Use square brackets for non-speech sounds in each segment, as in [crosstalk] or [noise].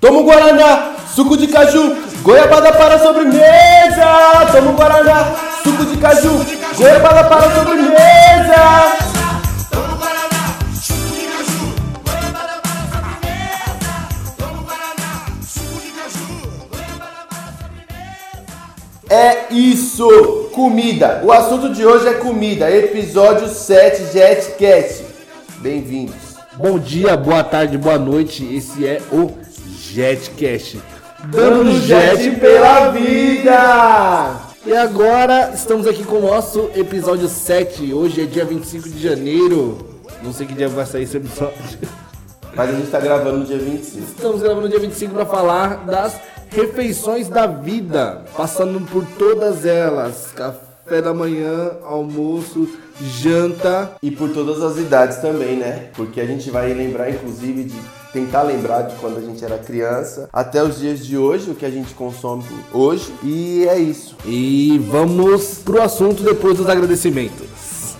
Toma um Guaraná, suco de caju, goiabada para sobremesa. Toma um Guaraná, suco de caju, goiabada para sobremesa. É isso, comida. O assunto de hoje é comida. Episódio 7 Jetcast. Bem-vindos. Bom dia, boa tarde, boa noite. Esse é o Jetcast. Dando jet pela vida. E agora estamos aqui com o nosso episódio 7. Hoje é dia 25 de janeiro. Não sei que dia vai sair esse episódio. Mas a gente tá gravando no dia 25. Estamos gravando no dia 25 para falar das refeições da vida, passando por todas elas. Café da manhã, almoço, janta. E por todas as idades também, né? Porque a gente vai lembrar, inclusive, de tentar lembrar de quando a gente era criança, até os dias de hoje, o que a gente consome hoje. E é isso. E vamos pro assunto depois dos agradecimentos.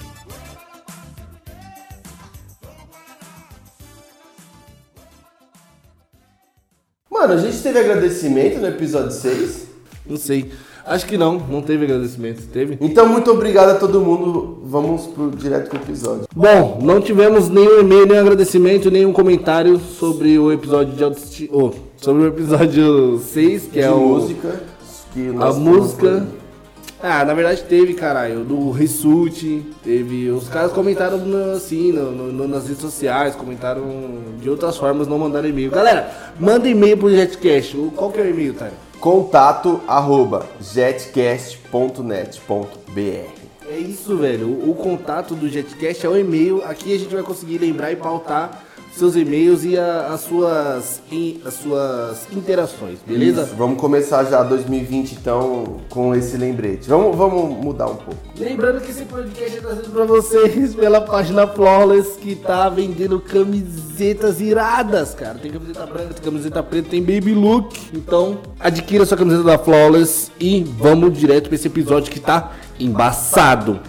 Mano, a gente teve agradecimento no episódio 6. Não sei. Acho que não, não teve agradecimento. Teve? Então, muito obrigado a todo mundo. Vamos pro direto pro episódio. Bom, não tivemos nenhum e-mail, nenhum agradecimento, nenhum comentário sobre o episódio de autoestima. Oh, sobre o episódio 6, que de é o. música. Que A música. Ah, na verdade teve, caralho, do Rissuti, teve. Os caras comentaram no- assim, no- no- nas redes sociais, comentaram de outras formas, não mandaram e-mail. Galera, manda e-mail pro JetCast. Qual que é o e-mail, Tário? Contato arroba jetcast.net.br É isso, velho. O, o contato do JetCast é o e-mail. Aqui a gente vai conseguir lembrar e pautar seus e-mails e a- as, suas, e- as suas interações, beleza? Isso, Vamos começar já 2020 então com esse lembrete. Vamos, vamos mudar um pouco. Lembrando que esse podcast é trazido pra vocês pela página Flawless, que tá vendendo camisetas iradas, cara. Tem camiseta branca, tem camiseta preta, tem baby look. Então, adquira sua camiseta da Flawless e vamos direto pra esse episódio que tá embaçado.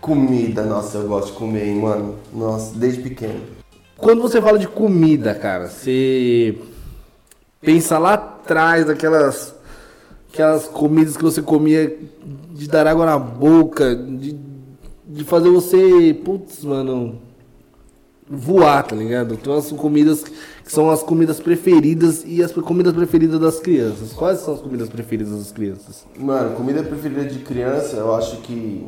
Comida, nossa, eu gosto de comer, hein, mano. Nossa, desde pequeno. Quando você fala de comida, cara, você pensa lá atrás daquelas aquelas comidas que você comia de dar água na boca, de, de fazer você, putz, mano, voar, tá ligado? Então as comidas que são as comidas preferidas e as comidas preferidas das crianças. Quais são as comidas preferidas das crianças? Mano, comida preferida de criança, eu acho que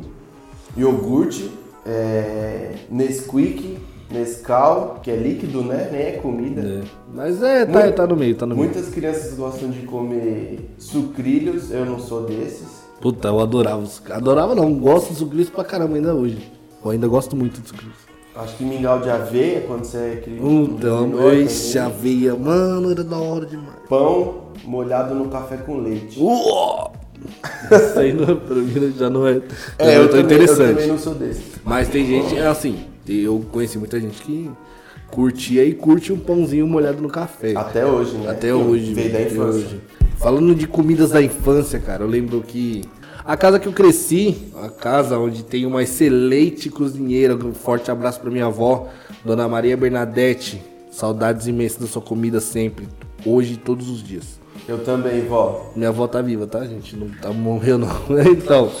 iogurte, é, Nesquik, Nescau, que é líquido, né? Nem é comida. Mas é, tá, tá no meio, tá no meio. Muitas crianças gostam de comer sucrilhos, eu não sou desses. Puta, eu adorava. Adorava não, gosto de sucrilhos pra caramba ainda hoje. Eu ainda gosto muito de sucrilhos. Acho que mingau de aveia, quando você é criança. Puta. Ixi, aveia, mano, era da hora demais. Pão molhado no café com leite. Uó! Isso aí não, pra mim já não é. É, eu eu, tô também, eu interessante. também não sou desses. Mas tem gente, é assim, eu conheci muita gente que curtia e curte um pãozinho molhado no café. Até hoje, né? Até hoje, Veio da infância. hoje. Falando de comidas da infância, cara, eu lembro que a casa que eu cresci, a casa onde tem uma excelente cozinheira, um forte abraço pra minha avó, Dona Maria Bernadette. Saudades imensas da sua comida sempre, hoje e todos os dias. Eu também, vó. Minha avó tá viva, tá, gente? Não tá morreu não. [laughs] Então,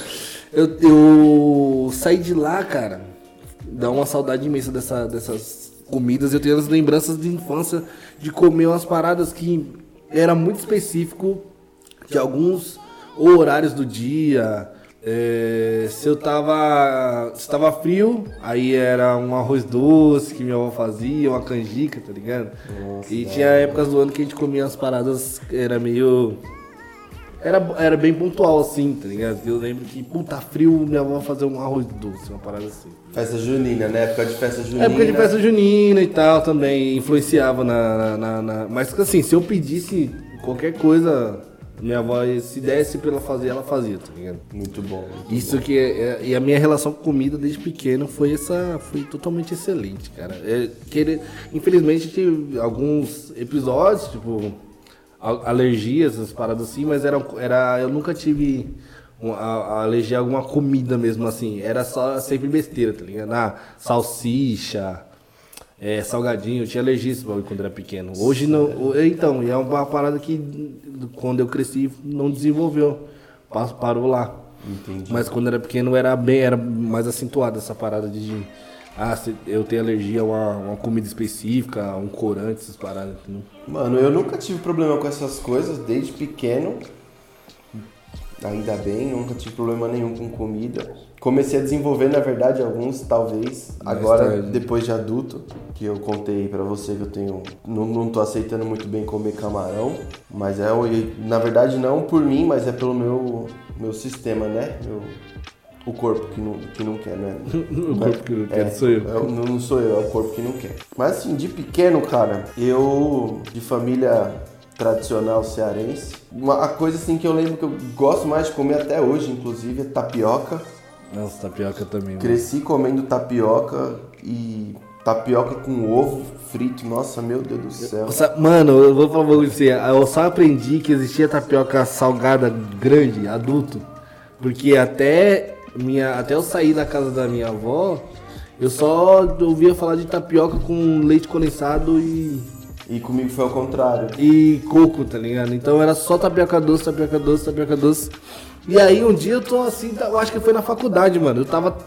eu, eu saí de lá, cara. Dá uma saudade imensa dessa, dessas comidas. Eu tenho as lembranças de infância de comer umas paradas que era muito específico de alguns horários do dia. É, se eu tava. Se tava frio, aí era um arroz doce que minha avó fazia, uma canjica, tá ligado? e tinha épocas do ano que a gente comia umas paradas era meio. Era, era bem pontual assim, tá ligado? Eu lembro que, puta, frio, minha avó fazia um arroz doce, uma parada assim. Festa junina, né? Época de festa junina. Época de festa junina e tal também influenciava na, na, na- Mas assim, se eu pedisse qualquer coisa, minha avó, se desse pra ela fazer, ela fazia, tá ligado? Muito bom. Isso que é, é- e a minha relação com comida desde pequeno foi essa, foi totalmente excelente, cara. É, querer, infelizmente tive alguns episódios, tipo a- alergias, essas paradas assim, mas era, era eu nunca tive a, a eleger alguma comida mesmo, assim. Era só sempre besteira, tá ligado? Ah, salsicha, é, salgadinho. Eu tinha alergia a esse bagulho quando era pequeno. Hoje não. o- Então, e é uma parada que quando eu cresci não desenvolveu. Pa- Parou lá. Entendi. Mas quando era pequeno era bem, era mais acentuada essa parada de. Ah, eu tenho alergia a uma, uma comida específica, a um corante, essas paradas. entendeu? Mano, eu nunca tive problema com essas coisas desde pequeno. Ainda bem, nunca tive problema nenhum com comida. Comecei a desenvolver, na verdade, alguns, talvez, Mais agora, tarde. depois de adulto, que eu contei pra você que eu tenho. Não, não tô aceitando muito bem comer camarão, mas é, o- na verdade, não por mim, mas é pelo meu, meu sistema, né? Meu- o corpo que não, que não quer, né? [laughs] O corpo que não quer É, sou eu. é não, não sou eu, é o corpo que não quer. Mas assim, de pequeno, cara, eu, de família tradicional cearense, uma a coisa assim que eu lembro que eu gosto mais de comer até hoje, inclusive, é tapioca. Nossa, tapioca também. Cresci comendo tapioca e tapioca com ovo frito. Nossa, meu Deus do céu. Mano, eu vou falar pra você. Eu só aprendi que existia tapioca salgada grande, adulto. Porque até, minha, até eu sair da casa da minha avó, eu só ouvia falar de tapioca com leite condensado e, E comigo foi ao contrário. e coco, tá ligado? Então era só tapioca doce, tapioca doce, tapioca doce. E aí um dia eu tô assim, tá- eu acho que foi na faculdade, mano. Eu tava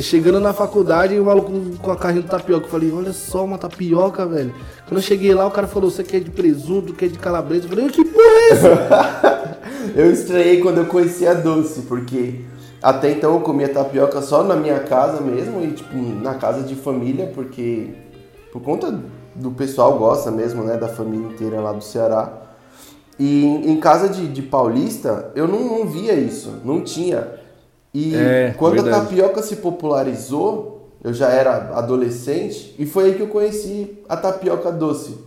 chegando na faculdade e o maluco com a carrinha de tapioca. Eu falei, olha só uma tapioca, velho. Quando eu cheguei lá, o cara falou, você quer de presunto, quer de calabresa? Eu falei, que porra é essa? [laughs] Eu estranhei quando eu conhecia doce, porque até então eu comia tapioca só na minha casa mesmo e tipo na casa de família, porque por conta do pessoal gosta mesmo, né, da família inteira lá do Ceará. E em, casa de, de paulista eu não, não via isso, não tinha. E É, quando a verdade. tapioca se popularizou, eu já era adolescente e foi aí que eu conheci a tapioca doce.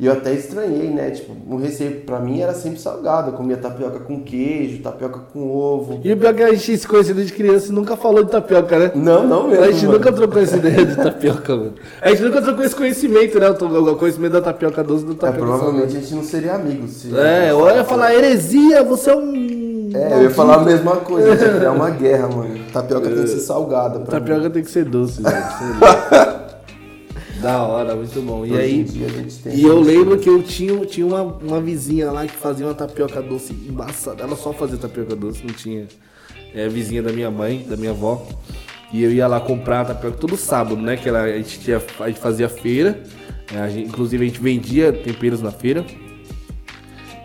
E eu até estranhei, né? Tipo, o receio pra mim era sempre salgado. Eu comia tapioca com queijo, tapioca com ovo. E o pior é que a gente se conheceu desde criança e nunca falou de tapioca, né? Não, não mesmo. A gente mano. nunca trocou essa ideia de tapioca, mano. A gente nunca trocou esse conhecimento, né? O conhecimento da tapioca doce da É, tapioca provavelmente a gente não seria amigos. Se É, eu ia falar heresia, você é um. É, eu ia falar a mesma coisa, gente [laughs] criar uma guerra, mano. Tapioca tem que ser salgada. Pra mim. Tapioca tem que ser doce, gente. [laughs] da hora, muito bom. E Hoje aí. E eu isso. lembro que eu tinha, tinha uma, uma vizinha lá que fazia uma tapioca doce embaçada. Ela só fazia tapioca doce, não tinha. É vizinha da minha mãe, da minha avó. E eu ia lá comprar tapioca todo sábado, né? Que ela, a, gente tinha, a gente fazia feira. é, a gente- inclusive a gente vendia temperos na feira.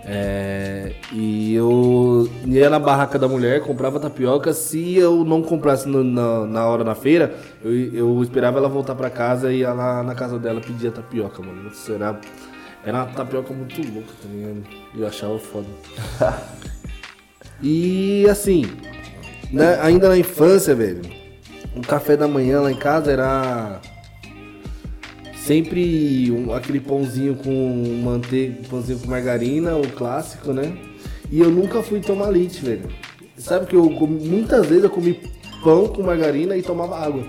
É, e eu ia na barraca da mulher, comprava tapioca. Se eu não comprasse no- na, na hora na feira, eu, eu esperava ela voltar pra casa e ia lá na casa dela pedir a tapioca, mano. Isso era, era uma tapioca muito louca, tá ligado? Eu achava foda. [laughs] e assim, né, ainda na infância, velho, o café da manhã lá em casa era sempre um- aquele pãozinho com manteiga, pãozinho com margarina, o clássico, né? E eu nunca fui tomar leite, velho. Sabe que eu muitas vezes eu comi pão com margarina e tomava água.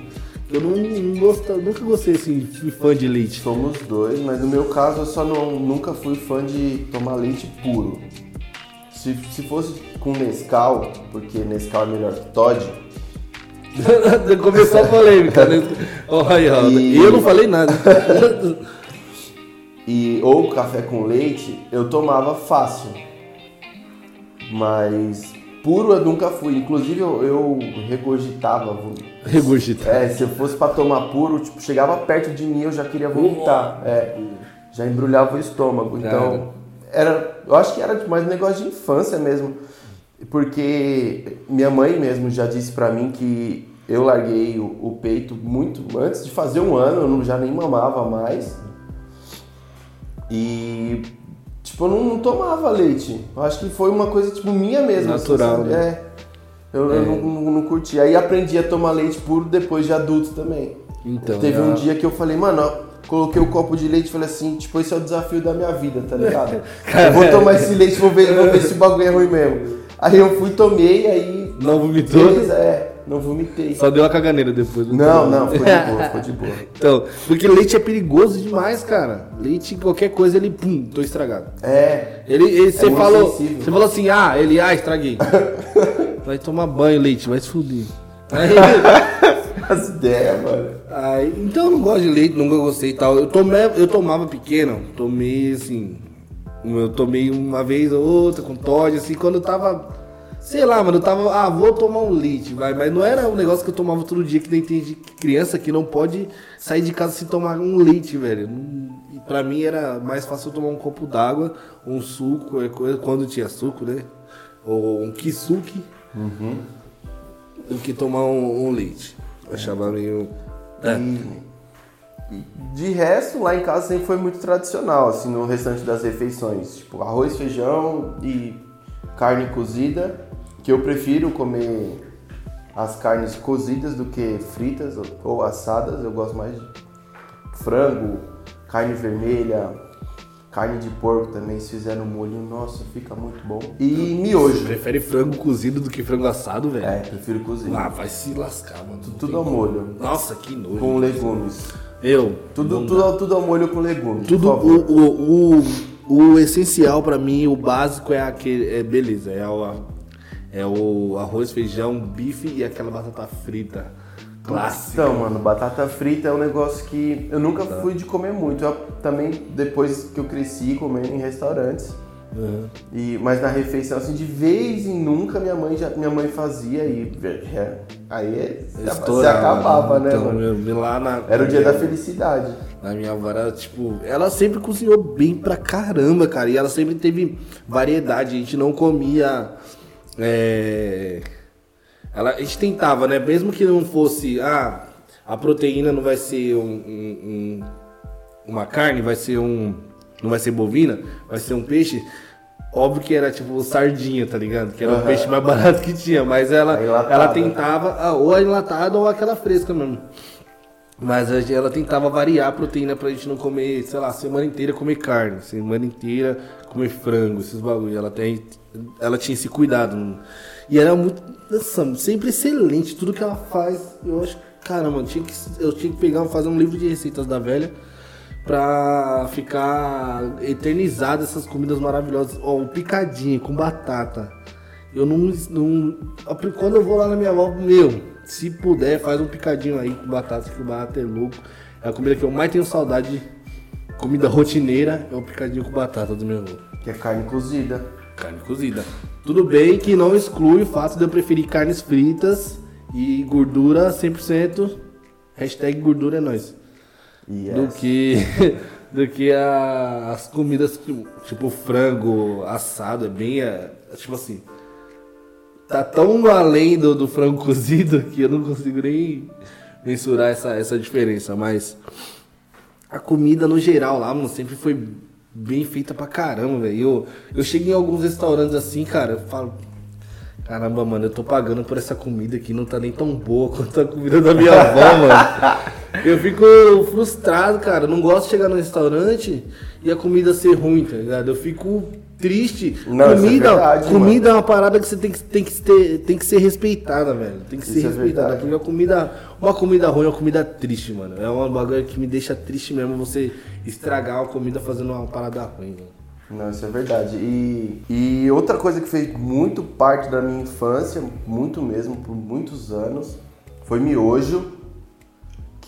Eu não, não gosto, nunca gostei assim, fui fã de leite. Somos dois, mas no meu caso eu só não, nunca fui fã de tomar leite puro. Se, se fosse com Nescau, porque Nescau é melhor que Todd, [laughs] Começou a polêmica, né? Olha, E- eu não falei nada. [laughs] e ou café com leite, eu tomava fácil. Mas puro eu nunca fui. Inclusive eu, eu regurgitava. Regurgitar. É, se eu fosse pra tomar puro, tipo, chegava perto de mim eu já queria vomitar. É, já embrulhava o estômago. Então, era, eu acho que era mais um negócio de infância mesmo. Porque minha mãe mesmo já disse pra mim que eu larguei o, o peito muito antes de fazer um ano, eu não, já nem mamava mais. E tipo, eu não, não tomava leite. Eu acho que foi uma coisa tipo minha mesmo. assim, Natural, sabe? né? É. Eu, eu não, não, não curti. Aí aprendi a tomar leite puro depois de adulto também. Então, Teve já- um dia que eu falei, mano, ó, coloquei o copo de leite e falei assim, tipo, esse é o desafio da minha vida, tá ligado? [laughs] eu vou tomar esse leite, vou ver, vou ver se o bagulho é ruim mesmo. Aí eu fui, tomei, aí. Não vomitou? É, não vomitei. Só deu a caganeira depois. Não, não, ficou de boa, ficou de boa. [laughs] Então, porque leite é perigoso demais, cara. Leite, qualquer coisa, ele, pum, tô estragado. É. Ele, ele- você muito falou, sensível. você falou assim, ah, ele, ah, estraguei. [laughs] vai tomar banho, leite, vai se fuder. Aí, [laughs] As ideias, mano. aí, então eu não gosto de leite, nunca gostei e tal. Eu, tomei, eu tomava pequeno, tomei assim. Eu tomei uma vez ou outra com Todd, assim, quando eu tava. Sei lá, mano, eu tava. Ah, vou tomar um leite, vai. Mas não era um negócio que eu tomava todo dia, que nem tem de criança que não pode sair de casa sem tomar um leite, velho. E pra mim era mais fácil eu tomar um copo d'água, um suco, coisa, quando tinha suco, né? Ou um kisuke, do que tomar um, um leite. Eu achava meio. É. De resto, lá em casa sempre foi muito tradicional, assim, no restante das refeições. Tipo, arroz, feijão e carne cozida, que eu prefiro comer as carnes cozidas do que fritas ou- assadas. Eu gosto mais de frango, carne vermelha, carne de porco também, se fizer no molho, nossa, fica muito bom. E miojo. Prefere frango cozido do que frango assado, velho? É, prefiro cozido. Ah, vai se lascar, mano. Tudo ao molho. Nossa, que nojo. Com legumes. Eu. Tudo, tudo, ao- tudo ao molho com legumes. Tudo, o, o, o, o essencial pra mim, o básico é aquele. É, beleza, é o, é o arroz, feijão, bife e aquela batata frita. Clássica. Então, mano, batata frita é um negócio que eu nunca fui de comer muito. Eu também, depois que eu cresci comendo em restaurantes. Uhum. E, mas na refeição, assim, de vez em nunca minha mãe, já, minha mãe fazia e é, aí é- se acabava, né, então, mano? lá na, Era o dia na da minha- felicidade. Na minha avó tipo, ela sempre cozinhou bem pra caramba, cara. E ela sempre teve variedade. A gente não comia. é, Ela, a gente tentava, né? Mesmo que não fosse. Ah, a proteína não vai ser um, um- um- uma carne, vai ser um. Não vai ser bovina, vai ser um peixe. Óbvio que era tipo sardinha, tá ligado? Que era o Aham. peixe mais barato que tinha. Mas ela, ela tentava, ah, ou a enlatada ou aquela fresca mesmo. Mas ela tentava variar a proteína pra gente não comer, sei lá, semana inteira comer carne, semana inteira comer frango, esses bagulho. Ela tem, ela tinha esse cuidado. E era muito, nossa, sempre excelente tudo que ela faz. Eu acho, cara, mano, tinha que, eu tinha que pegar, fazer um livro de receitas da velha pra ficar eternizado essas comidas maravilhosas. Ó, o picadinho com batata. Eu não, não. Quando eu vou lá na minha avó, meu, se puder, faz um picadinho aí com batata, que o batata é louco. É a comida que eu mais tenho saudade. Comida rotineira é o picadinho com batata do meu avô. Que é carne cozida. Carne cozida. Tudo bem que não exclui o fato de eu preferir carnes fritas e gordura 100%. Hashtag gordura é nóis. E Do é. que, [laughs] do que a- as comidas tipo frango assado. É bem. é, tipo assim. Tá tão além do, do frango [laughs] cozido que eu não consigo nem mensurar essa, essa diferença. Mas a comida no geral lá, mano, sempre foi bem feita pra caramba, velho. Eu, eu chego em alguns restaurantes assim, cara, eu falo. Caramba, mano, eu tô pagando por essa comida que não tá nem tão boa [laughs] quanto a comida da minha avó, mano. Eu fico frustrado, cara. Eu não gosto de chegar no restaurante e a comida ser ruim, tá ligado? Eu fico triste. Não, é comida verdade, comida é uma parada que você tem que, tem que, ter, tem que ser respeitada, velho. Tem que ser Isso é respeitada. verdade. Porque a comida, uma comida ruim é uma comida triste, mano. É uma bagulho que me deixa triste mesmo você estragar uma comida fazendo uma parada ruim, mano. Não, isso é verdade. E, e outra coisa que fez muito parte da minha infância, muito mesmo, por muitos anos, foi miojo.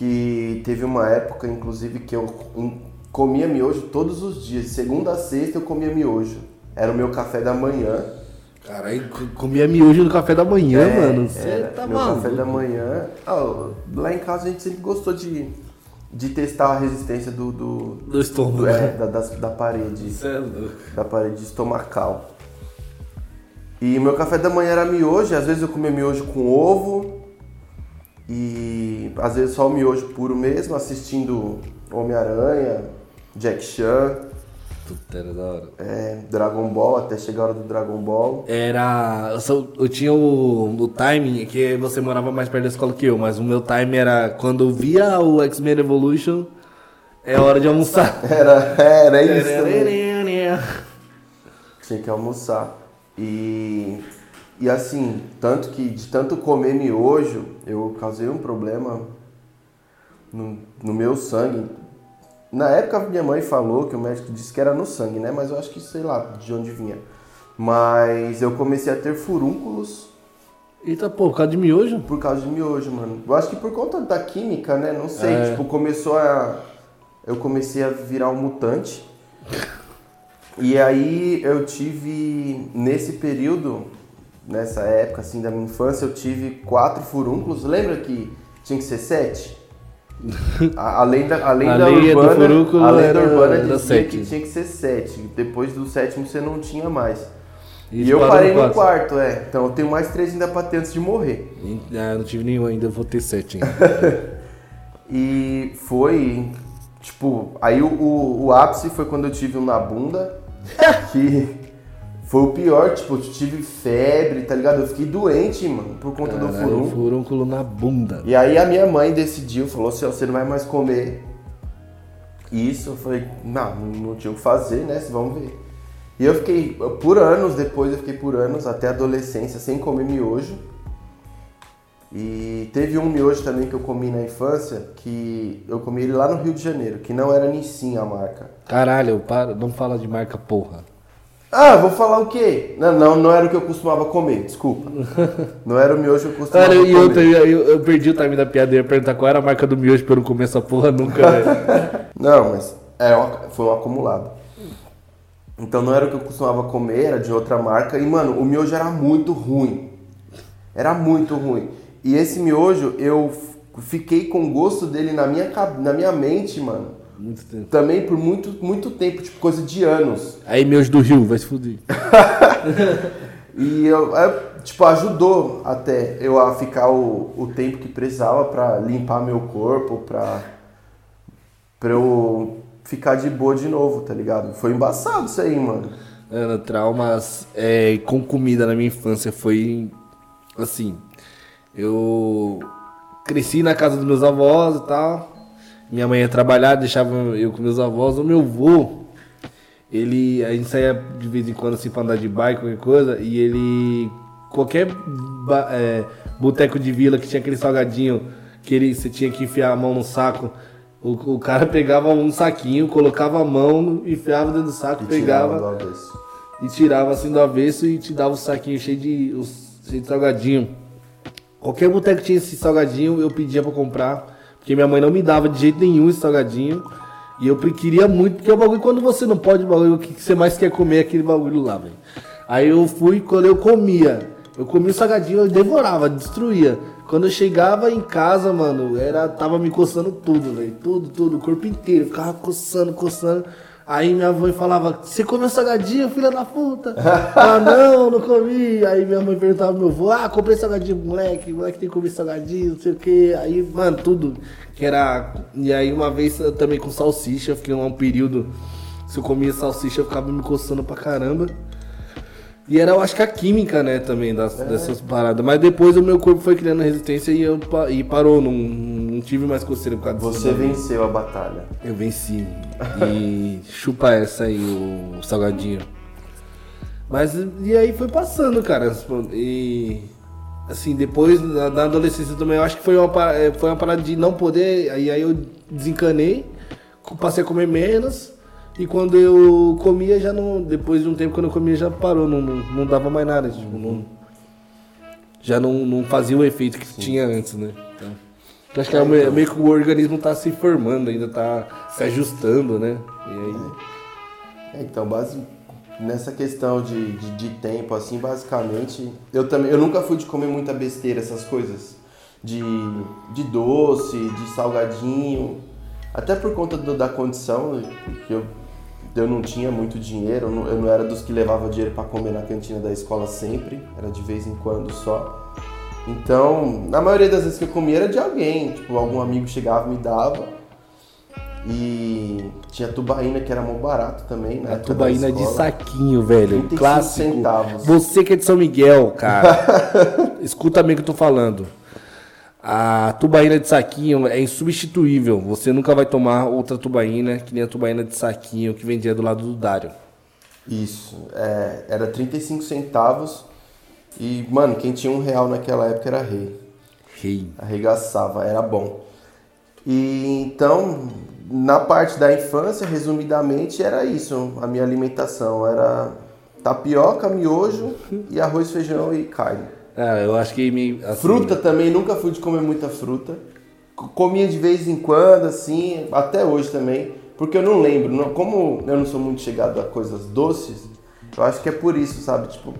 Que teve uma época, inclusive, que eu comia miojo todos os dias. Segunda a sexta eu comia miojo. Era o meu café da manhã. Caralho, co- comia miojo no café da manhã, É, mano. Você era tá meu maluco. café da manhã. Ah, lá em casa a gente sempre gostou de, de testar a resistência do, do, Do estômago. é, da, das- da parede. Isso é louco. da parede estomacal. E meu café da manhã era miojo, às vezes eu comia miojo com ovo e às vezes só o miojo puro mesmo, assistindo Homem-Aranha, Jack Chan, Puta, era da hora. é, Dragon Ball, até chegar a hora do Dragon Ball. Era. Eu, só- eu tinha o, o timing, que você morava mais perto da escola que eu, mas o meu time era quando eu via o X-Men Evolution, é hora de almoçar. [laughs] Era, era isso também. Tinha que almoçar. E, e assim, tanto que de tanto comer miojo, eu causei um problema no, no meu sangue. Na época minha mãe falou que o médico disse que era no sangue, né? Mas eu acho que sei lá de onde vinha. Mas eu comecei a ter furúnculos Eita, pô, por causa de miojo? Por causa de miojo, mano. Eu acho que por conta da química, né? Não sei. É. Tipo, começou a. Eu comecei a virar um mutante. [laughs] E aí eu tive. Nesse período, nessa época assim da minha infância, eu tive quatro furúnculos. Lembra que tinha que ser sete? A, a lenda, a lenda A do urbana, furúnculo a lenda urbana era dizia sete. que tinha que ser sete. Depois do sétimo você não tinha mais. E, eu parei no quarto, é. Então eu tenho mais três ainda pra ter antes de morrer. Ah, não tive nenhum ainda, eu vou ter sete ainda. [laughs] E foi, tipo, aí o, o, o ápice foi quando eu tive um na bunda, que foi o pior, tipo, eu tive febre, tá ligado? Eu fiquei doente, mano, por conta do Caralho, furúnculo. furúnculo na bunda. E aí a minha mãe decidiu, falou assim, ó, você não vai mais comer isso. Eu falei, não, não tinha o que fazer, né? Vamos ver. E eu fiquei, por anos, depois eu fiquei por anos, até adolescência, sem comer miojo. E teve um miojo também que eu comi na infância, que eu comi ele lá no Rio de Janeiro, que não era Nissin a marca. Caralho, para, não fala de marca porra. Ah, vou falar o quê? Não, não, não era o que eu costumava comer, desculpa. [laughs] Não era o miojo que eu costumava Cara, comer. e outra, eu, eu- eu perdi o time da piada, eu ia perguntar qual era a marca do miojo pra eu não comer essa porra nunca, velho. [laughs] Não, mas é, foi um acumulado. Então não era o que eu costumava comer, era de outra marca. E, mano, o miojo era muito ruim. Era muito ruim. E esse miojo, eu fiquei com o gosto dele na minha, na minha mente, mano. Muito tempo. Também por muito, muito tempo, tipo, coisa de anos. Aí miojo do Rio, vai se fuder. [laughs] E eu, é, tipo, ajudou até eu a ficar o, o tempo que precisava pra limpar meu corpo, pra, pra eu ficar de boa de novo, tá ligado? Foi embaçado isso aí, mano. Mano, traumas é, com comida na minha infância foi assim. Eu cresci na casa dos meus avós e tal. Minha mãe ia trabalhar, deixava eu com meus avós. O meu avô, ele. A gente saía de vez em quando assim pra andar de bike, qualquer coisa, e ele. Qualquer é, boteco de vila que tinha aquele salgadinho que ele, você tinha que enfiar a mão no saco. O, o cara pegava um saquinho, colocava a mão, enfiava dentro do saco, E pegava tirava do avesso. e tirava assim do avesso e te dava o saquinho cheio de, cheio de salgadinho. Qualquer boteco que tinha esse salgadinho, eu pedia pra comprar. Porque minha mãe não me dava de jeito nenhum esse salgadinho. E eu queria muito, porque é o bagulho, quando você não pode, o bagulho, o que você mais quer comer é aquele bagulho lá, velho. Aí eu fui, quando eu comia, eu comia o salgadinho, eu devorava, destruía. Quando eu chegava em casa, mano, era, tava me coçando tudo, velho. Tudo, tudo, o corpo inteiro. Ficava coçando, coçando. Aí minha mãe falava, você comeu salgadinho, filha da puta? [laughs] ah, não, não comi. Aí minha mãe perguntava pro meu avô, ah, comprei salgadinho, moleque, moleque tem que comer salgadinho, não sei o que. Aí, mano, tudo. Que era. E aí uma vez também com salsicha, fiquei um período. Se eu comia salsicha, eu ficava me coçando pra caramba. E era, eu acho que a química, né, também, das, dessas paradas. Mas depois o meu corpo foi criando resistência e, eu, e parou, não, não tive mais coceira por causa disso. Você venceu a batalha. Eu venci. E [laughs] chupa essa aí, o salgadinho. Mas e aí foi passando, cara. E assim, depois na, na adolescência também, eu acho que foi uma, eh, foi uma parada de não poder. Aí, aí eu desencanei, passei a comer menos. E quando eu comia, já não. Depois de um tempo, quando eu comia, já parou, não, não, não dava mais nada. Tipo, não, já não, não fazia o efeito que tinha antes, né? Então, acho que é meio, meio que o organismo tá se formando, ainda tá se ajustando, né? E aí. É, Então, base, nessa questão de, de, de tempo, assim, basicamente, eu também, eu nunca fui de comer muita besteira, essas coisas. De, de doce, de salgadinho. Até por conta do- da condição, que eu, eu não tinha muito dinheiro, eu não, eu não era dos que levava dinheiro para comer na cantina da escola sempre, era de vez em quando só. Então, na maioria das vezes que eu comia era de alguém, tipo, algum amigo chegava e me dava. E tinha tubaína que era muito barato também, né? Tubaína de saquinho, velho. 35 Clássico. centavos. Você que é de São Miguel, cara. [laughs] escuta bem o que eu tô falando. A tubaína de saquinho é insubstituível. Você nunca vai tomar outra tubaína que nem a tubaína de saquinho que vendia do lado do Dário. Isso, é, era 35 centavos. E, mano, quem tinha um real naquela época era rei. Rei. Arregaçava, era bom. E então, na parte da infância, resumidamente, era isso. A minha alimentação era tapioca, miojo e arroz, feijão e carne. Eu acho que assim, Fruta também, nunca fui de comer muita fruta. Comia de vez em quando, assim, até hoje também. Porque eu não lembro, não- como eu não sou muito chegado a coisas doces, eu acho que é por isso, sabe? Tipo,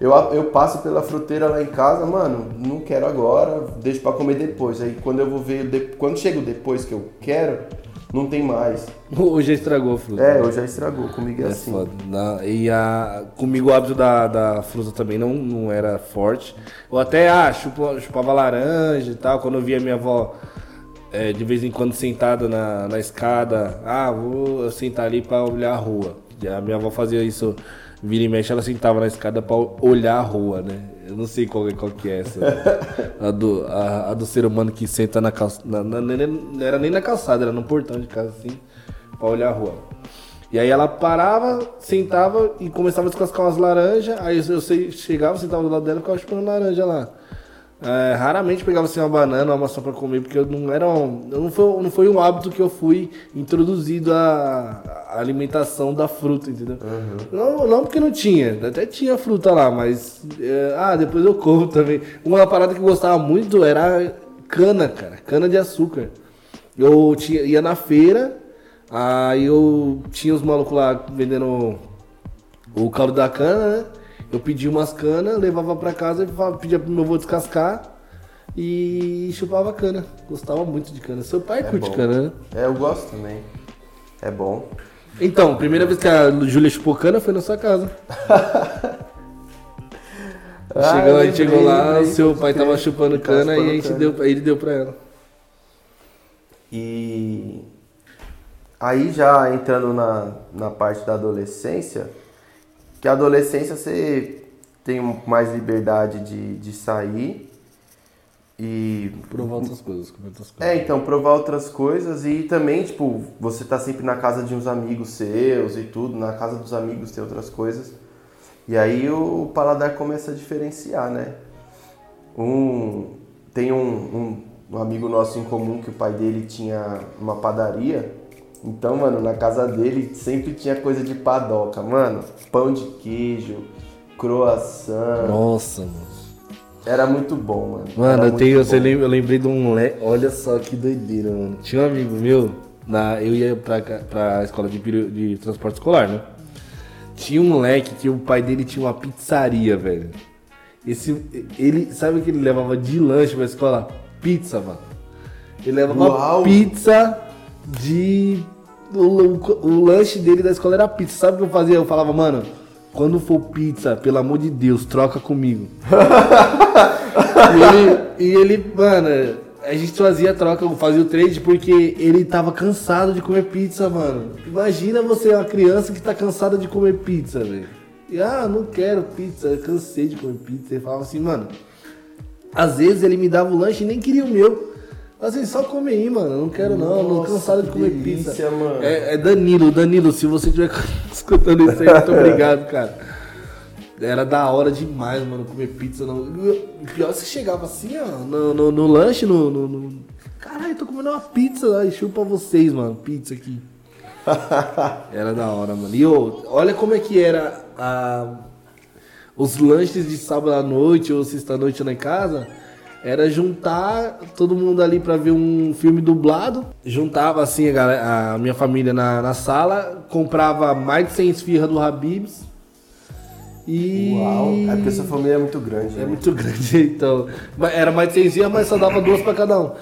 eu, eu passo pela fruteira lá em casa, mano, não quero agora, deixo pra comer depois. Aí quando eu vou ver, quando chego depois que eu quero, não tem mais. [laughs] Hoje já estragou a fruta. É, eu já estragou, comigo é É assim. foda. Na- e a, comigo o hábito da, da fruta também não, não era forte. Eu até ah, chupa- chupava laranja e tal. Quando eu via minha avó é, de vez em quando sentada na, na escada, ah, vou sentar ali pra olhar a rua. E a minha avó fazia isso, vira e mexe, ela sentava na escada pra olhar a rua, né? Eu não sei qual, qual que é essa. a, do, a, a do ser humano que senta na calçada. Não era nem na calçada, era no portão de casa assim, pra olhar a rua. E aí ela parava, sentava e começava a descascar umas laranjas. Aí eu sei- chegava, sentava do lado dela e ficava chupando laranja lá. É, raramente pegava assim uma banana, uma maçã pra comer, porque eu não era um, não foi, não foi um hábito que eu fui introduzido à à alimentação da fruta, entendeu? Não, não porque não tinha, até tinha fruta lá, mas é, ah, depois eu como também. Uma parada que eu gostava muito era cana, cara, cana de açúcar. Eu tinha, ia na feira, aí eu tinha os malucos lá vendendo o caldo da cana, né? Eu pedia umas canas, levava pra casa e pedia pro meu avô descascar e chupava cana. Gostava muito de cana. Seu pai curte bom. cana, né? É, eu gosto também. É bom. Então, primeira vez que a Júlia chupou cana foi na sua casa. [laughs] Chegou, gente chegou lá, lembrei, seu pai tava chupando cana e a gente deu, ele deu pra ela. E aí já entrando na, na parte da adolescência, que a adolescência você tem mais liberdade de, de sair e. Provar outras coisas, comer outras coisas. É, então, provar outras coisas e também, tipo, você tá sempre na casa de uns amigos seus e tudo, na casa dos amigos tem outras coisas. E aí o paladar começa a diferenciar, né? Um, tem um, um, um amigo nosso em comum que o pai dele tinha uma padaria. Então, mano, na casa dele sempre tinha coisa de padoca, mano. Pão de queijo, croissant. Nossa, mano. Era muito bom, mano. Mano, eu, tenho, lembra, eu lembrei de um moleque. Olha só que doideira, mano. Tinha um amigo meu, na, eu ia pra, pra escola de, de transporte escolar, né? Tinha um moleque que o pai dele tinha uma pizzaria, velho. Esse, ele, sabe o que ele levava de lanche pra escola? Pizza, mano. Ele levava Uau! pizza de. O, o- o lanche dele da escola era pizza. Sabe o que eu fazia? Eu falava, mano, quando for pizza, pelo amor de Deus, troca comigo. [laughs] E ele, e ele, mano, a gente fazia a troca, fazia o trade porque ele tava cansado de comer pizza, mano. Imagina você, uma criança que tá cansada de comer pizza, velho. E, ah, não quero pizza, eu cansei de comer pizza. Ele falava assim, mano. Às vezes ele me dava o lanche e nem queria o meu. Assim, só come aí, mano. Não quero não, não Nossa, cansado de comer delícia, pizza. mano. É, é Danilo, Danilo, se você estiver [laughs] escutando isso aí, muito obrigado, cara. Era da hora demais, mano, comer pizza. Não. Pior você chegava assim, ó, no, no, no lanche, no, no, no- Caralho, tô comendo uma pizza lá e chupa vocês, mano, pizza aqui. [laughs] Era da hora, mano. E olha como é que era a- os lanches de sábado à noite ou sexta-noite lá em casa. Era juntar todo mundo ali pra ver um filme dublado. Juntava assim a, galera- a minha família na, na sala, comprava mais de 100 esfirras do Habibs. E. Uau, é porque sua família é muito grande. É né? muito grande, [laughs] então. Era mais de 100 esfirras, mas só dava duas pra cada um. [laughs]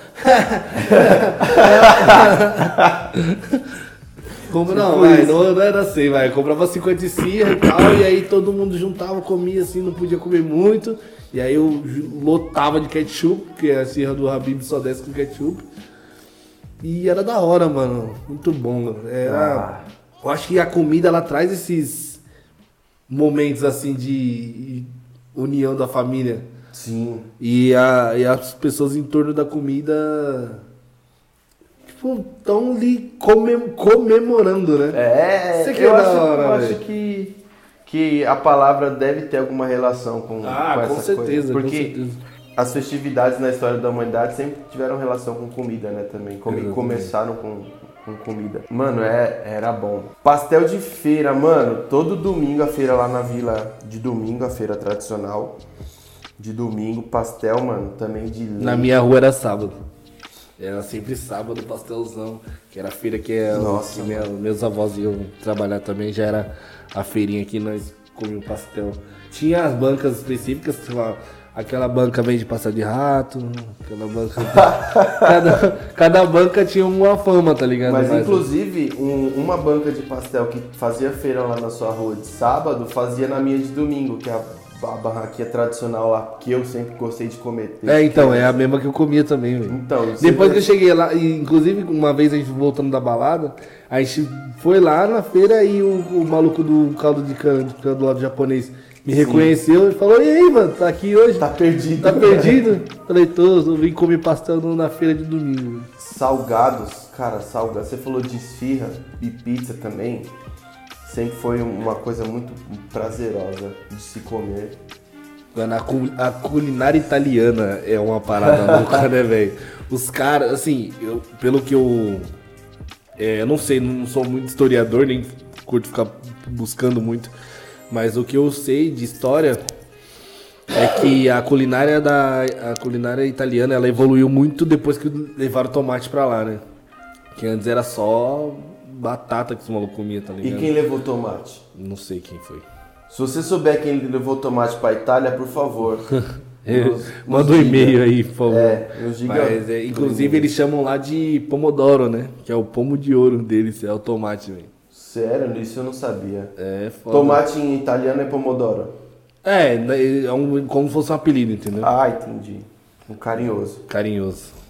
Como não, Tipo vai, não, não era assim, vai. Comprava 50 esfirras e tal, e aí todo mundo juntava, comia assim, não podia comer muito. E aí eu lotava de ketchup, porque a esfirra do Habib só desce com ketchup. E era da hora, mano. Muito bom, mano. Era. Ah. Eu acho que a comida ela traz esses momentos assim de união da família. Sim. E, a- e as pessoas em torno da comida. Tipo, estão ali comem- comemorando, né? É, Isso aqui eu, é da acho, hora, eu acho que, que a palavra deve ter alguma relação com, Ah, com com essa certeza, coisa. com Porque certeza. as festividades na história da humanidade sempre tiveram relação com comida, né? Também. Come- começaram com, com comida. Mano, é, era bom. Pastel de feira, mano. Todo domingo a feira lá na vila de domingo, a feira tradicional. de domingo, pastel, mano, também de leite. Na minha rua era sábado. Era sempre sábado, pastelzão. Que era a feira que, é, Nossa, que minha- meus avós iam trabalhar também. Já era a feirinha que nós comíamos pastel. Tinha as bancas específicas, sei lá, aquela banca vende pastel de rato, aquela banca. [laughs] cada, cada banca tinha uma fama, tá ligado? Mas inclusive, um- uma banca de pastel que fazia feira lá na sua rua de sábado, fazia na minha de domingo, que é a, a barraquinha tradicional lá, que eu sempre gostei de comer. É, então, é a mesma que eu comia também, velho. Então, Depois que vai- eu cheguei lá, e inclusive uma vez a gente voltando da balada, a gente foi lá na feira e o, o maluco do caldo de cana, de cana do lado japonês, me reconheceu e falou, e aí, mano, tá aqui hoje? Tá perdido. Tá perdido? Falei, tô, eu vim comer pastel no- na feira de domingo. Salgados, cara, salgados. Você falou de esfirra e pizza também. Sempre foi uma coisa muito prazerosa de se comer. Mano, a, cu- a culinária italiana é uma parada louca, [laughs] né, velho? Os caras, assim, eu, pelo que eu. é, eu não sei, não sou muito historiador, nem curto ficar buscando muito. Mas o que eu sei de história é que a culinária da a culinária italiana ela evoluiu muito depois que levaram tomate pra lá, né? Que antes era só batata que os malucos comiam, tá E ligado? quem levou tomate? Não sei quem foi. Se você souber quem levou tomate pra Itália, por favor. [laughs] nos- Manda um e-mail aí, por favor. É, nos diga. Mas, é, inclusive, eles chamam lá de pomodoro, né? Que é o pomo de ouro deles, é o tomate, velho. Sério, isso eu não sabia. É foda. Tomate em italiano é pomodoro. É, né, é um, como se fosse um apelido, entendeu? Ah, entendi. Um carinhoso. Carinhoso.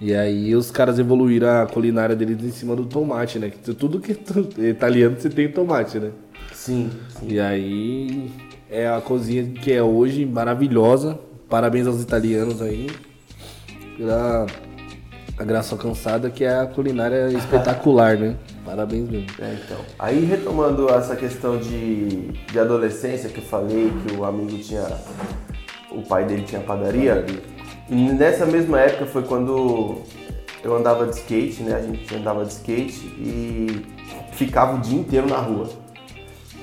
E aí os caras evoluíram a culinária deles em cima do tomate, né? Que tudo que é italiano você tem tomate, né? Sim, sim. E aí é a cozinha que é hoje maravilhosa. Parabéns aos italianos aí. Pela a graça alcançada, que é a culinária [laughs] espetacular, né? Parabéns mesmo. É, então. Aí retomando essa questão de, de adolescência que eu falei, que o amigo tinha. O pai dele tinha padaria. E nessa mesma época foi quando eu andava de skate, né? A gente andava de skate e ficava o dia inteiro na rua.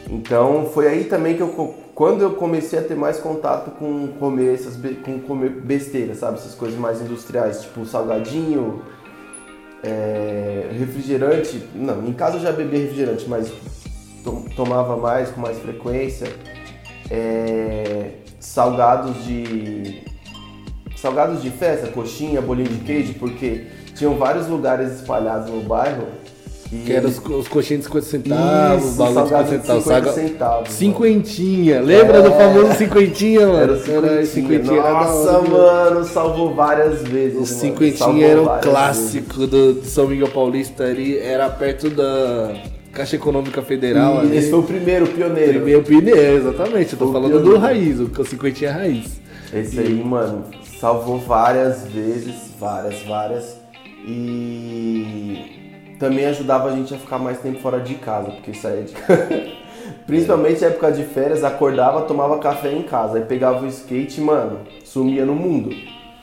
Então foi aí também que eu quando eu comecei a ter mais contato com comer essas com comer besteira, sabe, essas coisas mais industriais, tipo salgadinho, é, refrigerante. Não, em casa eu já bebia refrigerante, mas to- tomava mais com mais frequência. É, salgados de salgados de festa, coxinha, bolinho de queijo, porque tinham vários lugares espalhados no bairro e Que era os, os coxinhos de 50 centavos, Isso, o bagulho de 50 salgado de centavos. 50 saga- centavos, Cinquentinha. Lembra do É. famoso cinquentinha, mano? Era o cinquentinha. cinquentinha era da Nossa, mano, salvou várias vezes. Mano. cinquentinha Salvou era um várias clássico do, de São Miguel Paulista ali, era perto da Caixa Econômica Federal. vezes. ali. E esse foi o primeiro, o pioneiro. Primeiro pneu, exatamente. Eu tô O falando pioneiro. do raiz, o cinquentinha raiz. Esse aí, mano, salvou várias vezes, várias, várias. E também ajudava a gente a ficar mais tempo fora de casa, porque saía de [laughs] Principalmente na época de férias, acordava, tomava café em casa, aí pegava o skate, mano, sumia no mundo.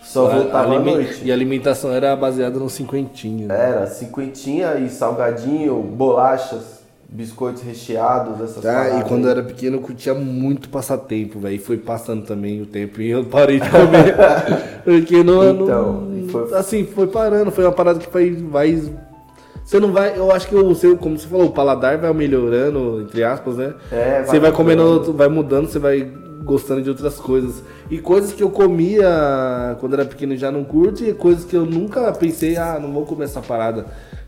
Só voltava à noite. E a alimentação era baseada no cinquentinho. né? Era cinquentinha e salgadinho, bolachas, biscoitos recheados, essas Tá, paradas. e quando eu era pequeno eu curtia muito passar tempo, velho. E foi passando também o tempo e eu parei de comer. [laughs] Porque não, Então, não- foi- assim, foi parando, foi uma parada que foi, vai. Você não vai. Eu acho que o seu, como você falou, o paladar vai melhorando, entre aspas, né? É, vai você vai comendo, vai mudando, você vai gostando de outras coisas. E coisas que eu comia quando era pequeno já não curto, e coisas que eu nunca pensei, ah, não vou comer essa parada.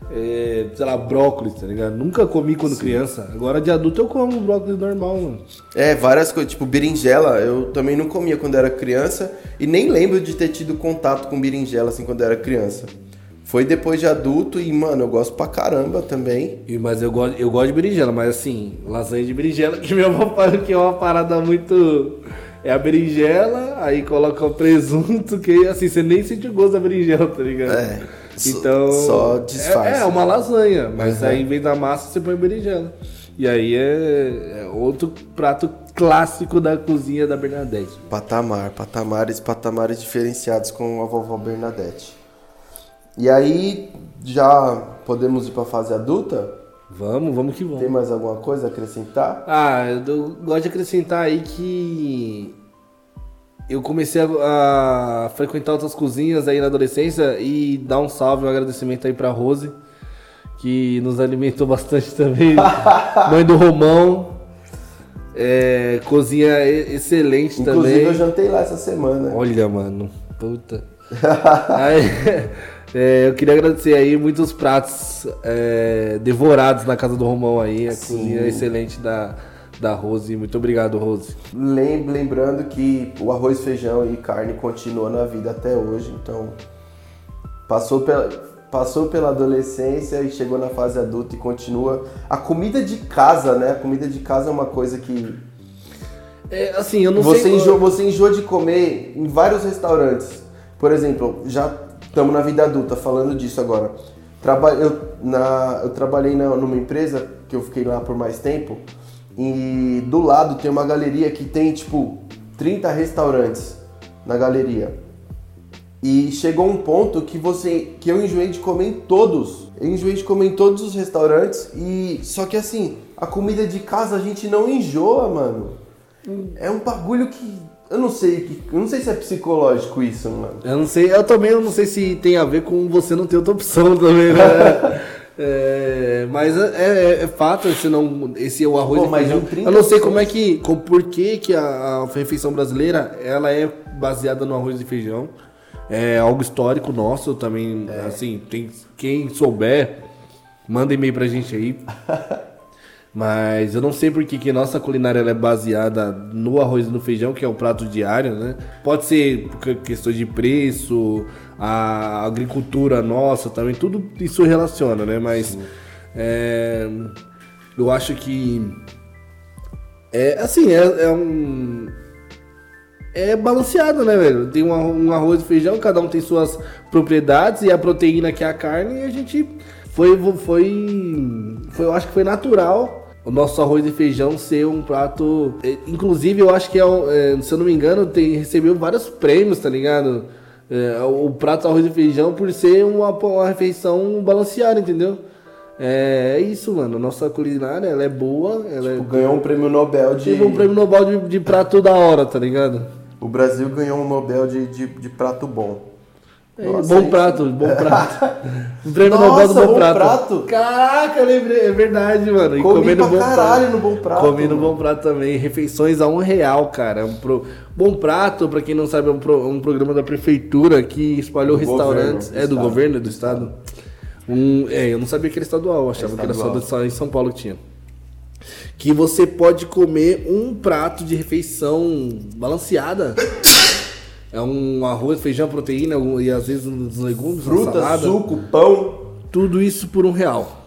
É, sei lá, brócolis, tá ligado? Nunca comi quando criança. Agora de adulto eu como brócolis normal, mano. É, várias coisas, tipo berinjela, eu também não comia quando era criança e nem lembro de ter tido contato com berinjela assim quando era criança. Foi depois de adulto e, mano, eu gosto pra caramba também. E- Mas eu gosto, eu gosto de berinjela, mas assim, lasanha de berinjela, [laughs] que minha avó fala que é uma parada muito. É a berinjela, aí coloca o presunto, que assim, você nem sente o gosto da berinjela, tá ligado? É, Então. só disfarça. É, é uma lasanha, mas Uhum. aí em vez da massa você põe berinjela. E aí é, é outro prato clássico da cozinha da Bernadette. Patamar, patamares, patamares diferenciados com a vovó Bernadette. E aí, já podemos ir pra fase adulta? Vamos, vamos que vamos. Tem mais alguma coisa a acrescentar? Ah, eu gosto de acrescentar aí que eu comecei a, a frequentar outras cozinhas aí na adolescência e dar um salve, um agradecimento aí pra Rose, que nos alimentou [laughs] bastante também. [laughs] Mãe do Romão. É, cozinha excelente Inclusive também. eu jantei lá essa semana. Olha, mano, puta. [laughs] Aí, é, eu queria agradecer aí muitos pratos é, devorados na casa do Romão aí, a Sim. cozinha excelente da, da Rose. Muito obrigado, Rose. Lem- Lembrando que o arroz, feijão e carne continua na vida até hoje, então passou pela, passou pela adolescência e chegou na fase adulta e continua. A comida de casa, né? A comida de casa é uma coisa que É, assim, eu não você, sei. enjoa, você enjoa de comer em vários restaurantes. Por exemplo, já estamos na vida adulta falando disso agora. Traba, eu, na, eu trabalhei na, numa empresa que eu fiquei lá por mais tempo e do lado tem uma galeria que tem tipo 30 restaurantes na galeria. E chegou um ponto que você que eu enjoei de comer em todos. Eu enjoei de comer em todos os restaurantes e só que assim, a comida de casa a gente não enjoa, mano. É um bagulho que eu não sei, que eu não sei se é psicológico isso, mano. Eu não sei, eu também eu não sei se tem a ver com você não ter outra opção também, né? [laughs] É, mas é, é- é fato, esse, não, esse é o arroz Pô, e mas feijão. em 30 Eu não sei como é que, com, por que, que a, a refeição brasileira ela é baseada no arroz e feijão. É algo histórico nosso também, assim, tem, quem souber, manda e-mail pra gente aí. [laughs] Mas eu não sei por que que nossa culinária é baseada no arroz e no feijão, que é o prato diário, né? Pode ser por que- questões de preço, a agricultura nossa também, tudo isso relaciona, né? Mas é, eu acho que é assim, é, é um é balanceado, né, velho? Tem um, arro- arroz e feijão, cada um tem suas propriedades e a proteína que é a carne, e a gente foi, foi, foi eu acho que foi natural o nosso arroz e feijão ser um prato. é, Inclusive, eu acho que, é, é, se eu não me engano, tem, recebeu vários prêmios, tá ligado? É, o prato arroz e feijão por ser uma, uma refeição balanceada, entendeu? É, é isso, mano. Nossa culinária, ela é boa, ela é. Ganhou um prêmio Nobel de. Um prêmio Nobel de, de prato da hora, tá ligado? O Brasil ganhou um Nobel de, de, de prato bom. É, Nossa, bom isso- prato, bom [laughs] prato. Um prêmio Nossa, bom, bom prato. prato. Caraca, eu lembrei, é verdade, mano. E Comi comendo pra bom caralho prato. no bom prato. Comi no mano. bom prato também. Refeições a um real, cara. Um pro... Bom prato, pra quem não sabe, é um, pro- um programa da prefeitura que espalhou Do restaurantes. governo, é do do governo, do estado. Um, é, eu não sabia que era estadual, eu achava que era estadual. só, só em São Paulo que tinha. Que você pode comer um prato de refeição balanceada. É um arroz, feijão, proteína e às vezes uns legumes, Fruta, salada. suco, pão. Tudo isso por um real.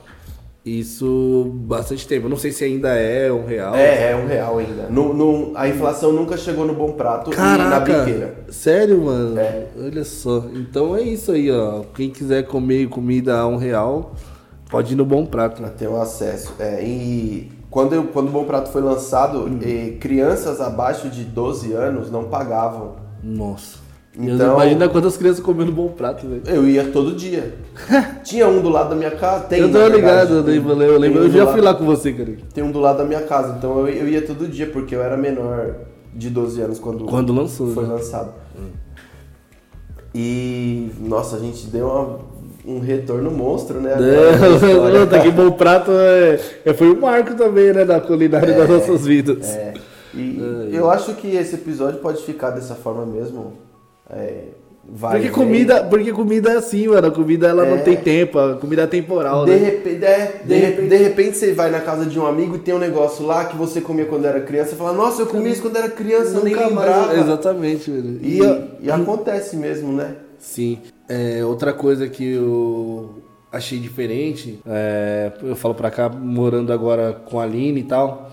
Isso bastante tempo. Não sei se ainda é um real. É, é um real ainda. No, no- a inflação nunca chegou no bom prato e na Caraca! biqueira. Sério, mano? É. Olha só. Então é isso aí, ó. Quem quiser comer comida a um real, pode ir no bom prato. Pra ter um acesso. É, e quando, eu- quando o Bom Prato foi lançado, Hum. crianças abaixo de 12 anos não pagavam. Nossa. Então- Imagina quantas crianças comendo bom prato, velho. Eu ia todo dia. [laughs] Tinha um do lado da minha casa, tem. Eu tô ligado, eu lembro, eu lembro. Um Eu já fui lá com você, cara. Tem um do lado da minha casa, então eu, eu ia todo dia, porque eu era menor de 12 anos quando, Quando lançou, foi né? lançado. E, nossa, a gente deu uma- um retorno monstro, né? [laughs] história. É, tá que bom prato é, é- foi um marco também, né, da culinária das nossas vidas. É, e eu acho que esse episódio pode ficar dessa forma mesmo. É, vai Porque e comida, porque comida é assim, mano. A comida ela É. não tem tempo, a comida é temporal, De né? repente, é, de, De repente, de repente você vai na casa de um amigo e tem um negócio lá que você comia quando era criança. Você fala, nossa, eu comia isso quando era criança, eu nem Nunca mais- lembrava. Exatamente, velho. E, e acontece mesmo, né? Sim. É, outra coisa que eu achei diferente, é, eu falo pra cá, morando agora com a Aline e tal.